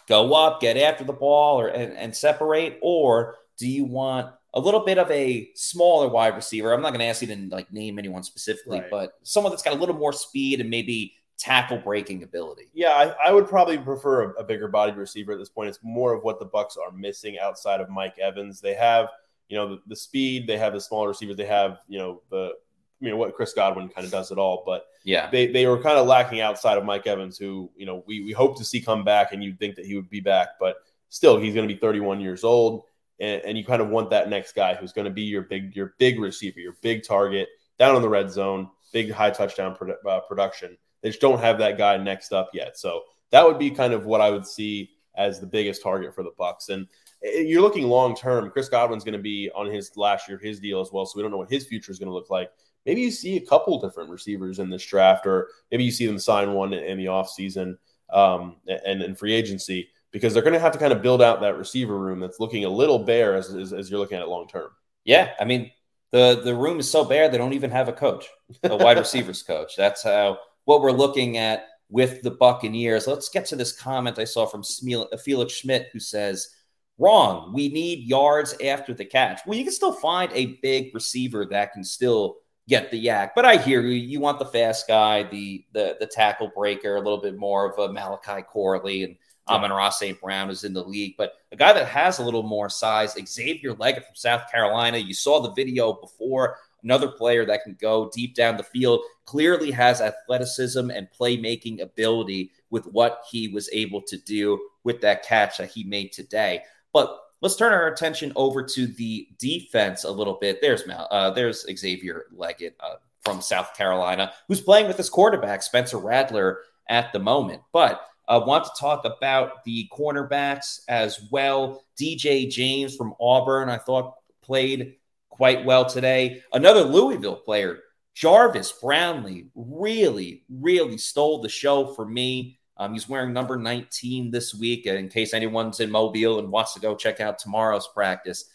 go up, get after the ball, or and, and separate, or do you want a little bit of a smaller wide receiver? I'm not going to ask you to like name anyone specifically, right. but someone that's got a little more speed and maybe tackle breaking ability. Yeah, I, I would probably prefer a, a bigger bodied receiver at this point. It's more of what the Bucs are missing outside of Mike Evans. They have you know the, the speed, they have the smaller receivers, they have you know the you know what Chris Godwin kind of does it all, but yeah, they they were kind of lacking outside of Mike Evans, who you know we we hope to see come back, and you'd think that he would be back, but still he's going to be 31 years old, and, and you kind of want that next guy who's going to be your big your big receiver, your big target down in the red zone, big high touchdown produ- uh, production. They just don't have that guy next up yet, so that would be kind of what I would see as the biggest target for the Bucs, and you're looking long term. Chris Godwin's going to be on his last year of his deal as well, so we don't know what his future is going to look like maybe you see a couple different receivers in this draft, or maybe you see them sign one in the offseason um, and in free agency because they're going to have to kind of build out that receiver room that's looking a little bare as, as, as you're looking at it long term. Yeah. I mean, the, the room is so bare, they don't even have a coach, a wide receivers coach. That's how what we're looking at with the Buccaneers. Let's get to this comment I saw from Felix Schmidt, who says, Wrong. We need yards after the catch. Well, you can still find a big receiver that can still get the YAC. But I hear you. You want the fast guy, the the the tackle breaker, a little bit more of a Malachi Corley and. Amon Ross St. Brown is in the league. But a guy that has a little more size, Xavier Legette from South Carolina. You saw the video before. Another player that can go deep down the field clearly has athleticism and playmaking ability with what he was able to do with that catch that he made today. But Let's turn our attention over to the defense a little bit. There's uh, there's Xavier Legette uh, from South Carolina, who's playing with his quarterback Spencer Rattler at the moment. But I uh, want to talk about the cornerbacks as well. DJ James from Auburn, I thought played quite well today. Another Louisville player, Jarvis Brownlee, really, really stole the show for me. Um, he's wearing number 19 this week, in case anyone's in Mobile and wants to go check out tomorrow's practice.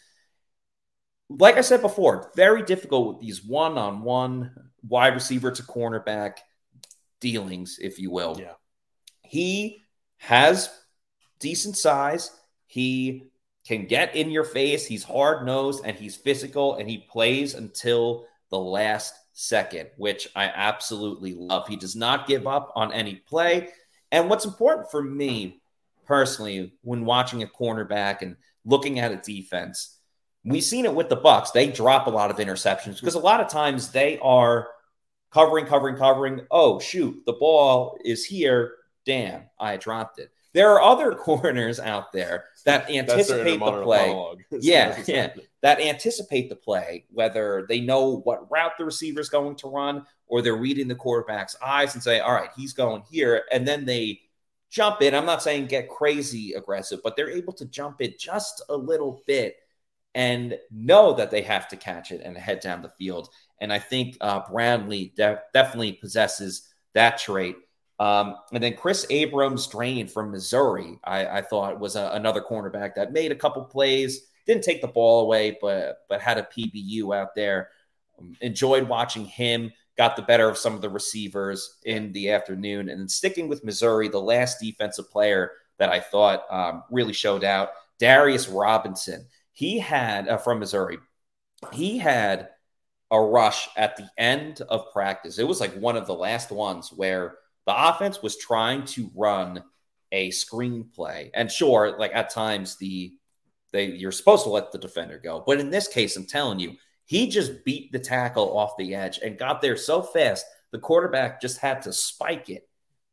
Like I said before, very difficult with these one on one wide receiver to cornerback dealings, if you will. Yeah. He has decent size. He can get in your face. He's hard nosed and he's physical and he plays until the last second, which I absolutely love. He does not give up on any play. And what's important for me personally when watching a cornerback and looking at a defense, we've seen it with the Bucs. They drop a lot of interceptions because a lot of times they are covering, covering, covering. Oh, shoot, the ball is here. damn, I dropped it. There are other corners out there that anticipate the play. yeah, yeah, that anticipate the play, whether they know what route the receiver is going to run or they're reading the quarterback's eyes and say, all right, he's going here. And then they jump in. I'm not saying get crazy aggressive, but they're able to jump it just a little bit and know that they have to catch it and head down the field. And I think uh, de- definitely possesses that trait. Um, and then Kris Abrams-Draine from Missouri, I, I thought was a, another cornerback that made a couple plays, didn't take the ball away, but but had a PBU out there. Um, enjoyed watching him. Got the better of some of the receivers in the afternoon, and sticking with Missouri, the last defensive player that I thought um, really showed out, Darius Robinson. He had uh, from Missouri. He had a rush at the end of practice. It was like one of the last ones where the offense was trying to run a screenplay. And sure, like at times the they you're supposed to let the defender go. But in this case, I'm telling you, he just beat the tackle off the edge and got there so fast, the quarterback just had to spike it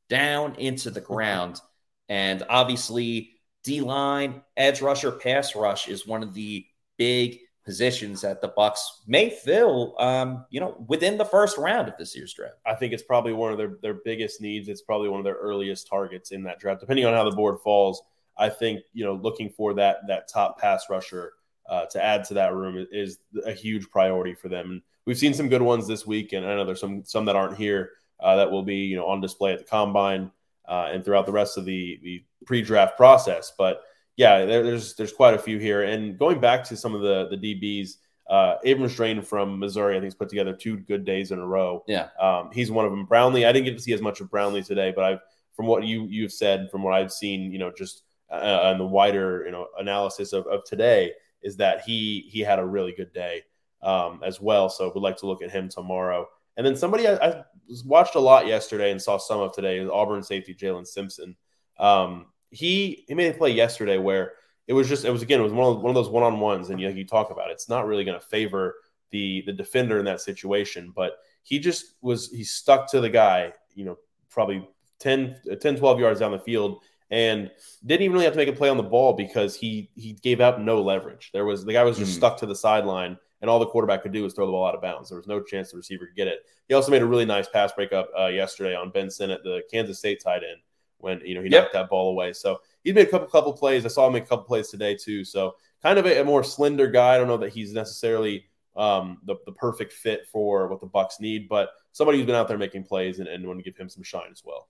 down into the ground. And obviously, D line, edge rusher, pass rush is one of the big positions that the Bucs may fill, um, you know, within the first round of this year's draft. I think it's probably one of their, their biggest needs. It's probably one of their earliest targets in that draft, depending on how the board falls. I think you know looking for that that top pass rusher uh, to add to that room is a huge priority for them. And we've seen some good ones this week, and I know there's some some that aren't here uh, that will be you know on display at the combine uh, and throughout the rest of the the pre-draft process. But yeah, there, there's there's quite a few here. And going back to some of the the DBs, uh, Abrams-Draine from Missouri, I think, has put together two good days in a row. Yeah, um, he's one of them. Brownlee, I didn't get to see as much of Brownlee today, but I've from what you you've said, from what I've seen, you know, just uh, and the wider you know analysis of, of today is that he he had a really good day um, as well. So we'd like to look at him tomorrow. And then somebody I, I watched a lot yesterday and saw some of today is Auburn safety Jaylin Simpson. Um, he he made a play yesterday where it was just it was again it was one of one of those one on ones and you you talk about it. it's not really going to favor the the defender in that situation, but he just was he stuck to the guy you know probably 10, 10 12 yards down the field and didn't even really have to make a play on the ball because he he gave out no leverage. There was the guy was just mm. stuck to the sideline, and all the quarterback could do was throw the ball out of bounds. There was no chance the receiver could get it. He also made a really nice pass breakup uh, yesterday on Ben Sinnott, the Kansas State tight end, when you know he yep. knocked that ball away. So he made a couple couple plays. I saw him make a couple plays today too. So kind of a, a more slender guy. I don't know that he's necessarily um, the, the perfect fit for what the Bucs need, but somebody who's been out there making plays and, and want to give him some shine as well.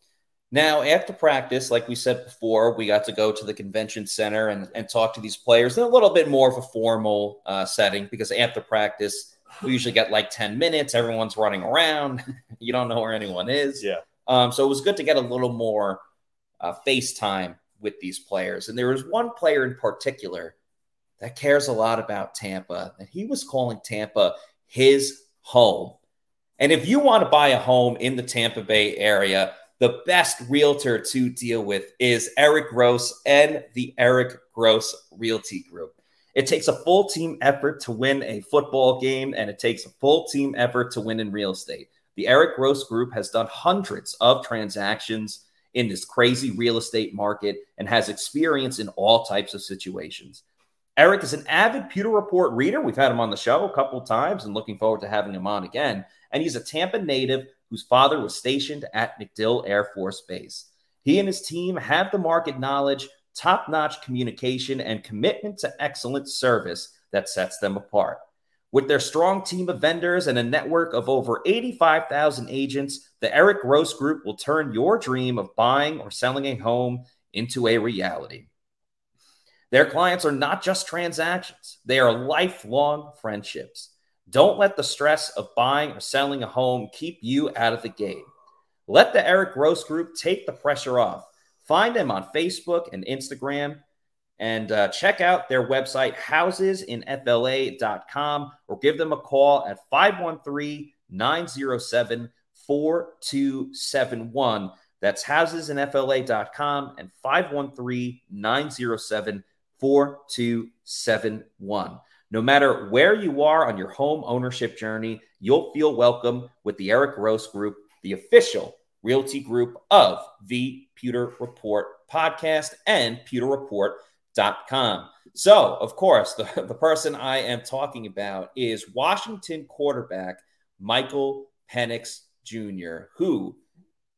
Now, after practice, like we said before, we got to go to the convention center and, and talk to these players in a little bit more of a formal uh, setting because after practice, we usually get like 10 minutes. Everyone's running around. you don't know where anyone is. Yeah. Um, so it was good to get a little more uh, FaceTime with these players. And there was one player in particular that cares a lot about Tampa, and he was calling Tampa his home. And if you want to buy a home in the Tampa Bay area, the best realtor to deal with is Eric Gross and the Eric Gross Realty Group. It takes a full team effort to win a football game, and it takes a full team effort to win in real estate. The Eric Gross Group has done hundreds of transactions in this crazy real estate market and has experience in all types of situations. Eric is an avid Pewter Report reader. We've had him on the show a couple times and looking forward to having him on again. And he's a Tampa native whose father was stationed at MacDill Air Force Base. He and his team have the market knowledge, top notch communication, and commitment to excellent service that sets them apart. With their strong team of vendors and a network of over 85,000 agents, the Eric Gross Group will turn your dream of buying or selling a home into a reality. Their clients are not just transactions, they are lifelong friendships. Don't let the stress of buying or selling a home keep you out of the game. Let the Eric Gross Group take the pressure off. Find them on Facebook and Instagram and uh, check out their website, housesinfla.com, or give them a call at 513 907 4271. That's housesinfla.com and 513 907 4271. No matter where you are on your home ownership journey, you'll feel welcome with the Eric Gross Group, the official Realty Group of the Pewter Report podcast and pewterreport.com. So, of course, the, the person I am talking about is Washington quarterback Michael Penix Jr., who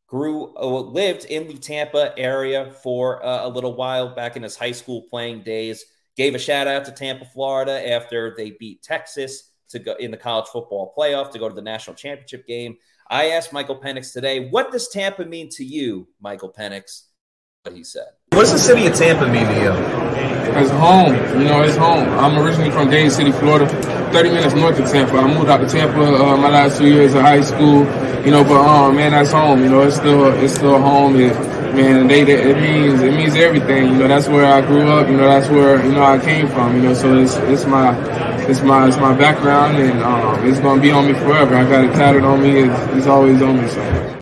grew uh, lived in the Tampa area for uh, a little while back in his high school playing days. Gave a shout out to Tampa, Florida after they beat Texas to go in the college football playoff to go to the national championship game. I asked Michael Penix today, what does Tampa mean to you, Michael Penix? What he said. What's the city of Tampa mean to you? It's home. You know, it's home. I'm originally from Dade City, Florida, 30 minutes north of Tampa. I moved out to Tampa uh, my last two years of high school. You know, but um, man, that's home. You know, it's still it's still home. It, man, they, it means it means everything. You know, that's where I grew up. You know, that's where you know I came from. You know, so it's it's my it's my it's my background, and um, it's gonna be on me forever. I got it tatted on me. It's, it's always on me. So.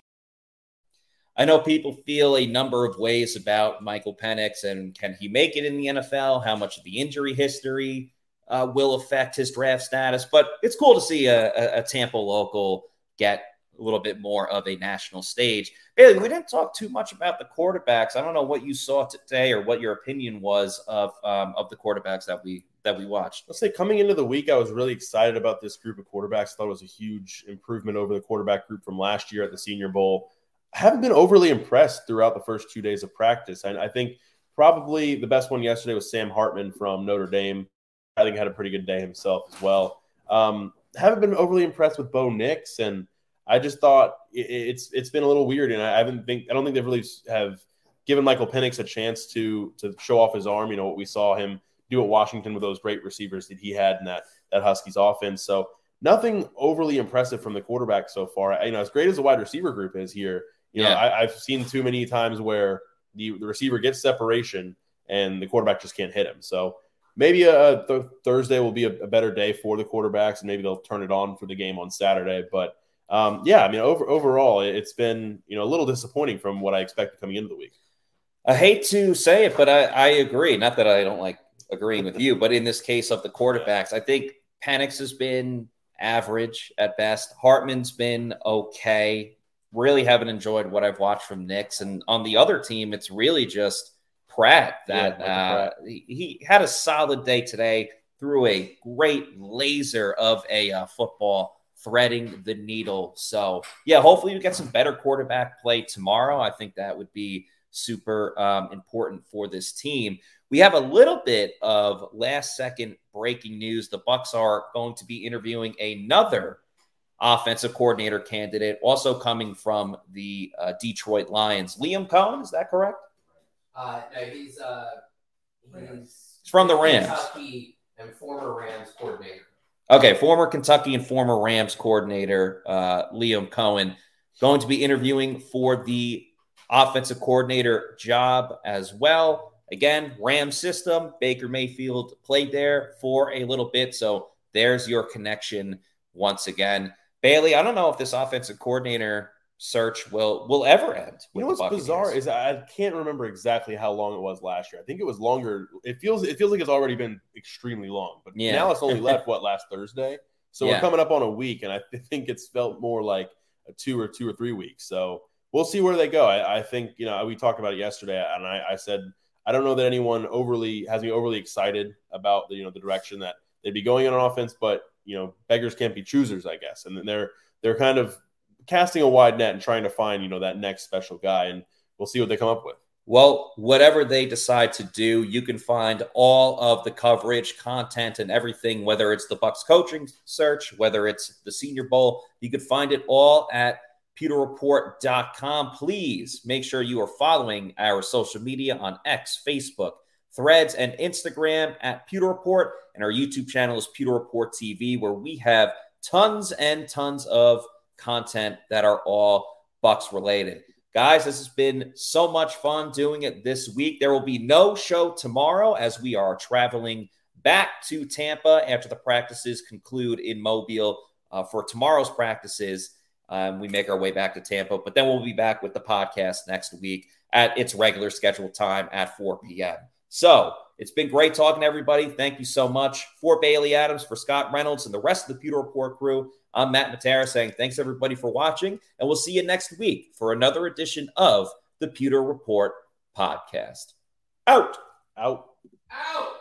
I know people feel a number of ways about Michael Penix and can he make it in the NFL? How much of the injury history uh, will affect his draft status? But it's cool to see a, a, a Tampa local get a little bit more of a national stage. Bailey, we didn't talk too much about the quarterbacks. I don't know what you saw today or what your opinion was of um, of the quarterbacks that we that we watched. Let's say coming into the week, I was really excited about this group of quarterbacks. I thought it was a huge improvement over the quarterback group from last year at the Senior Bowl. I haven't been overly impressed throughout the first two days of practice. I, I think probably the best one yesterday was Sam Hartman from Notre Dame. I think had a pretty good day himself as well. Um, haven't been overly impressed with Bo Nix, and I just thought it, it's it's been a little weird, and I haven't think I don't think they've really have given Michael Penix a chance to to show off his arm. You know what we saw him do at Washington with those great receivers that he had in that that Huskies offense. So nothing overly impressive from the quarterback so far. You know, as great as the wide receiver group is here, you yeah. know, I, have seen too many times where the, the receiver gets separation and the quarterback just can't hit him. So maybe a, th- Thursday will be a, a, better day for the quarterbacks, and maybe they'll turn it on for the game on Saturday. But um, yeah, I mean, over, overall, it's been you know a little disappointing from what I expected coming into the week. I hate to say it, but I, I agree. Not that I don't like agreeing with you, but in this case of the quarterbacks, I think Penix has been average at best. Hartman's been okay really haven't enjoyed what I've watched from Nix. And on the other team, it's really just Pratt that yeah, uh, Pratt. He, he, had a solid day today, through a great laser of a uh, football threading the needle. So, yeah, hopefully we get some better quarterback play tomorrow. I think that would be super um, important for this team. We have a little bit of last second breaking news. The Bucs are going to be interviewing another offensive coordinator candidate, also coming from the uh, Detroit Lions. Liam Coen, is that correct? Uh, no, he's, uh, he's from the Rams. Kentucky and former Rams coordinator. Okay, former Kentucky and former Rams coordinator uh, Liam Coen going to be interviewing for the offensive coordinator job as well. Again, Ram system. Baker Mayfield played there for a little bit, so there's your connection once again. Bailey, I don't know if this offensive coordinator search will will ever end. You know what's bizarre is I can't remember exactly how long it was last year. I think it was longer. It feels it feels like it's already been extremely long. But yeah. now it's only left what last Thursday. So yeah. we're coming up on a week, and I think it's felt more like a two or two or three weeks. So we'll see where they go. I, I think you know we talked about it yesterday, and I, I said I don't know that anyone overly has me overly excited about the you know the direction that they'd be going in on offense, but you know beggars can't be choosers, I guess, and they're they're kind of casting a wide net and trying to find you know that next special guy, and we'll see what they come up with. Well, whatever they decide to do, you can find all of the coverage, content, and everything, whether it's the Bucs coaching search, whether it's the Senior Bowl, you can find it all at pewterreport.com. Please make sure you are following our social media on X, Facebook, Threads, and Instagram at Pewter Report. And our YouTube channel is Pewter Report TV, where we have tons and tons of content that are all Bucs related. Guys, this has been so much fun doing it this week. There will be no show tomorrow as we are traveling back to Tampa after the practices conclude in Mobile uh, for tomorrow's practices. Um, we make our way back to Tampa, but then we'll be back with the podcast next week at its regular scheduled time at 4 p.m. So it's been great talking to everybody. Thank you so much for Bailey Adams, for Scott Reynolds, and the rest of the Pewter Report crew. I'm Matt Matera saying thanks everybody for watching, and we'll see you next week for another edition of the Pewter Report podcast. Out. Out. Out.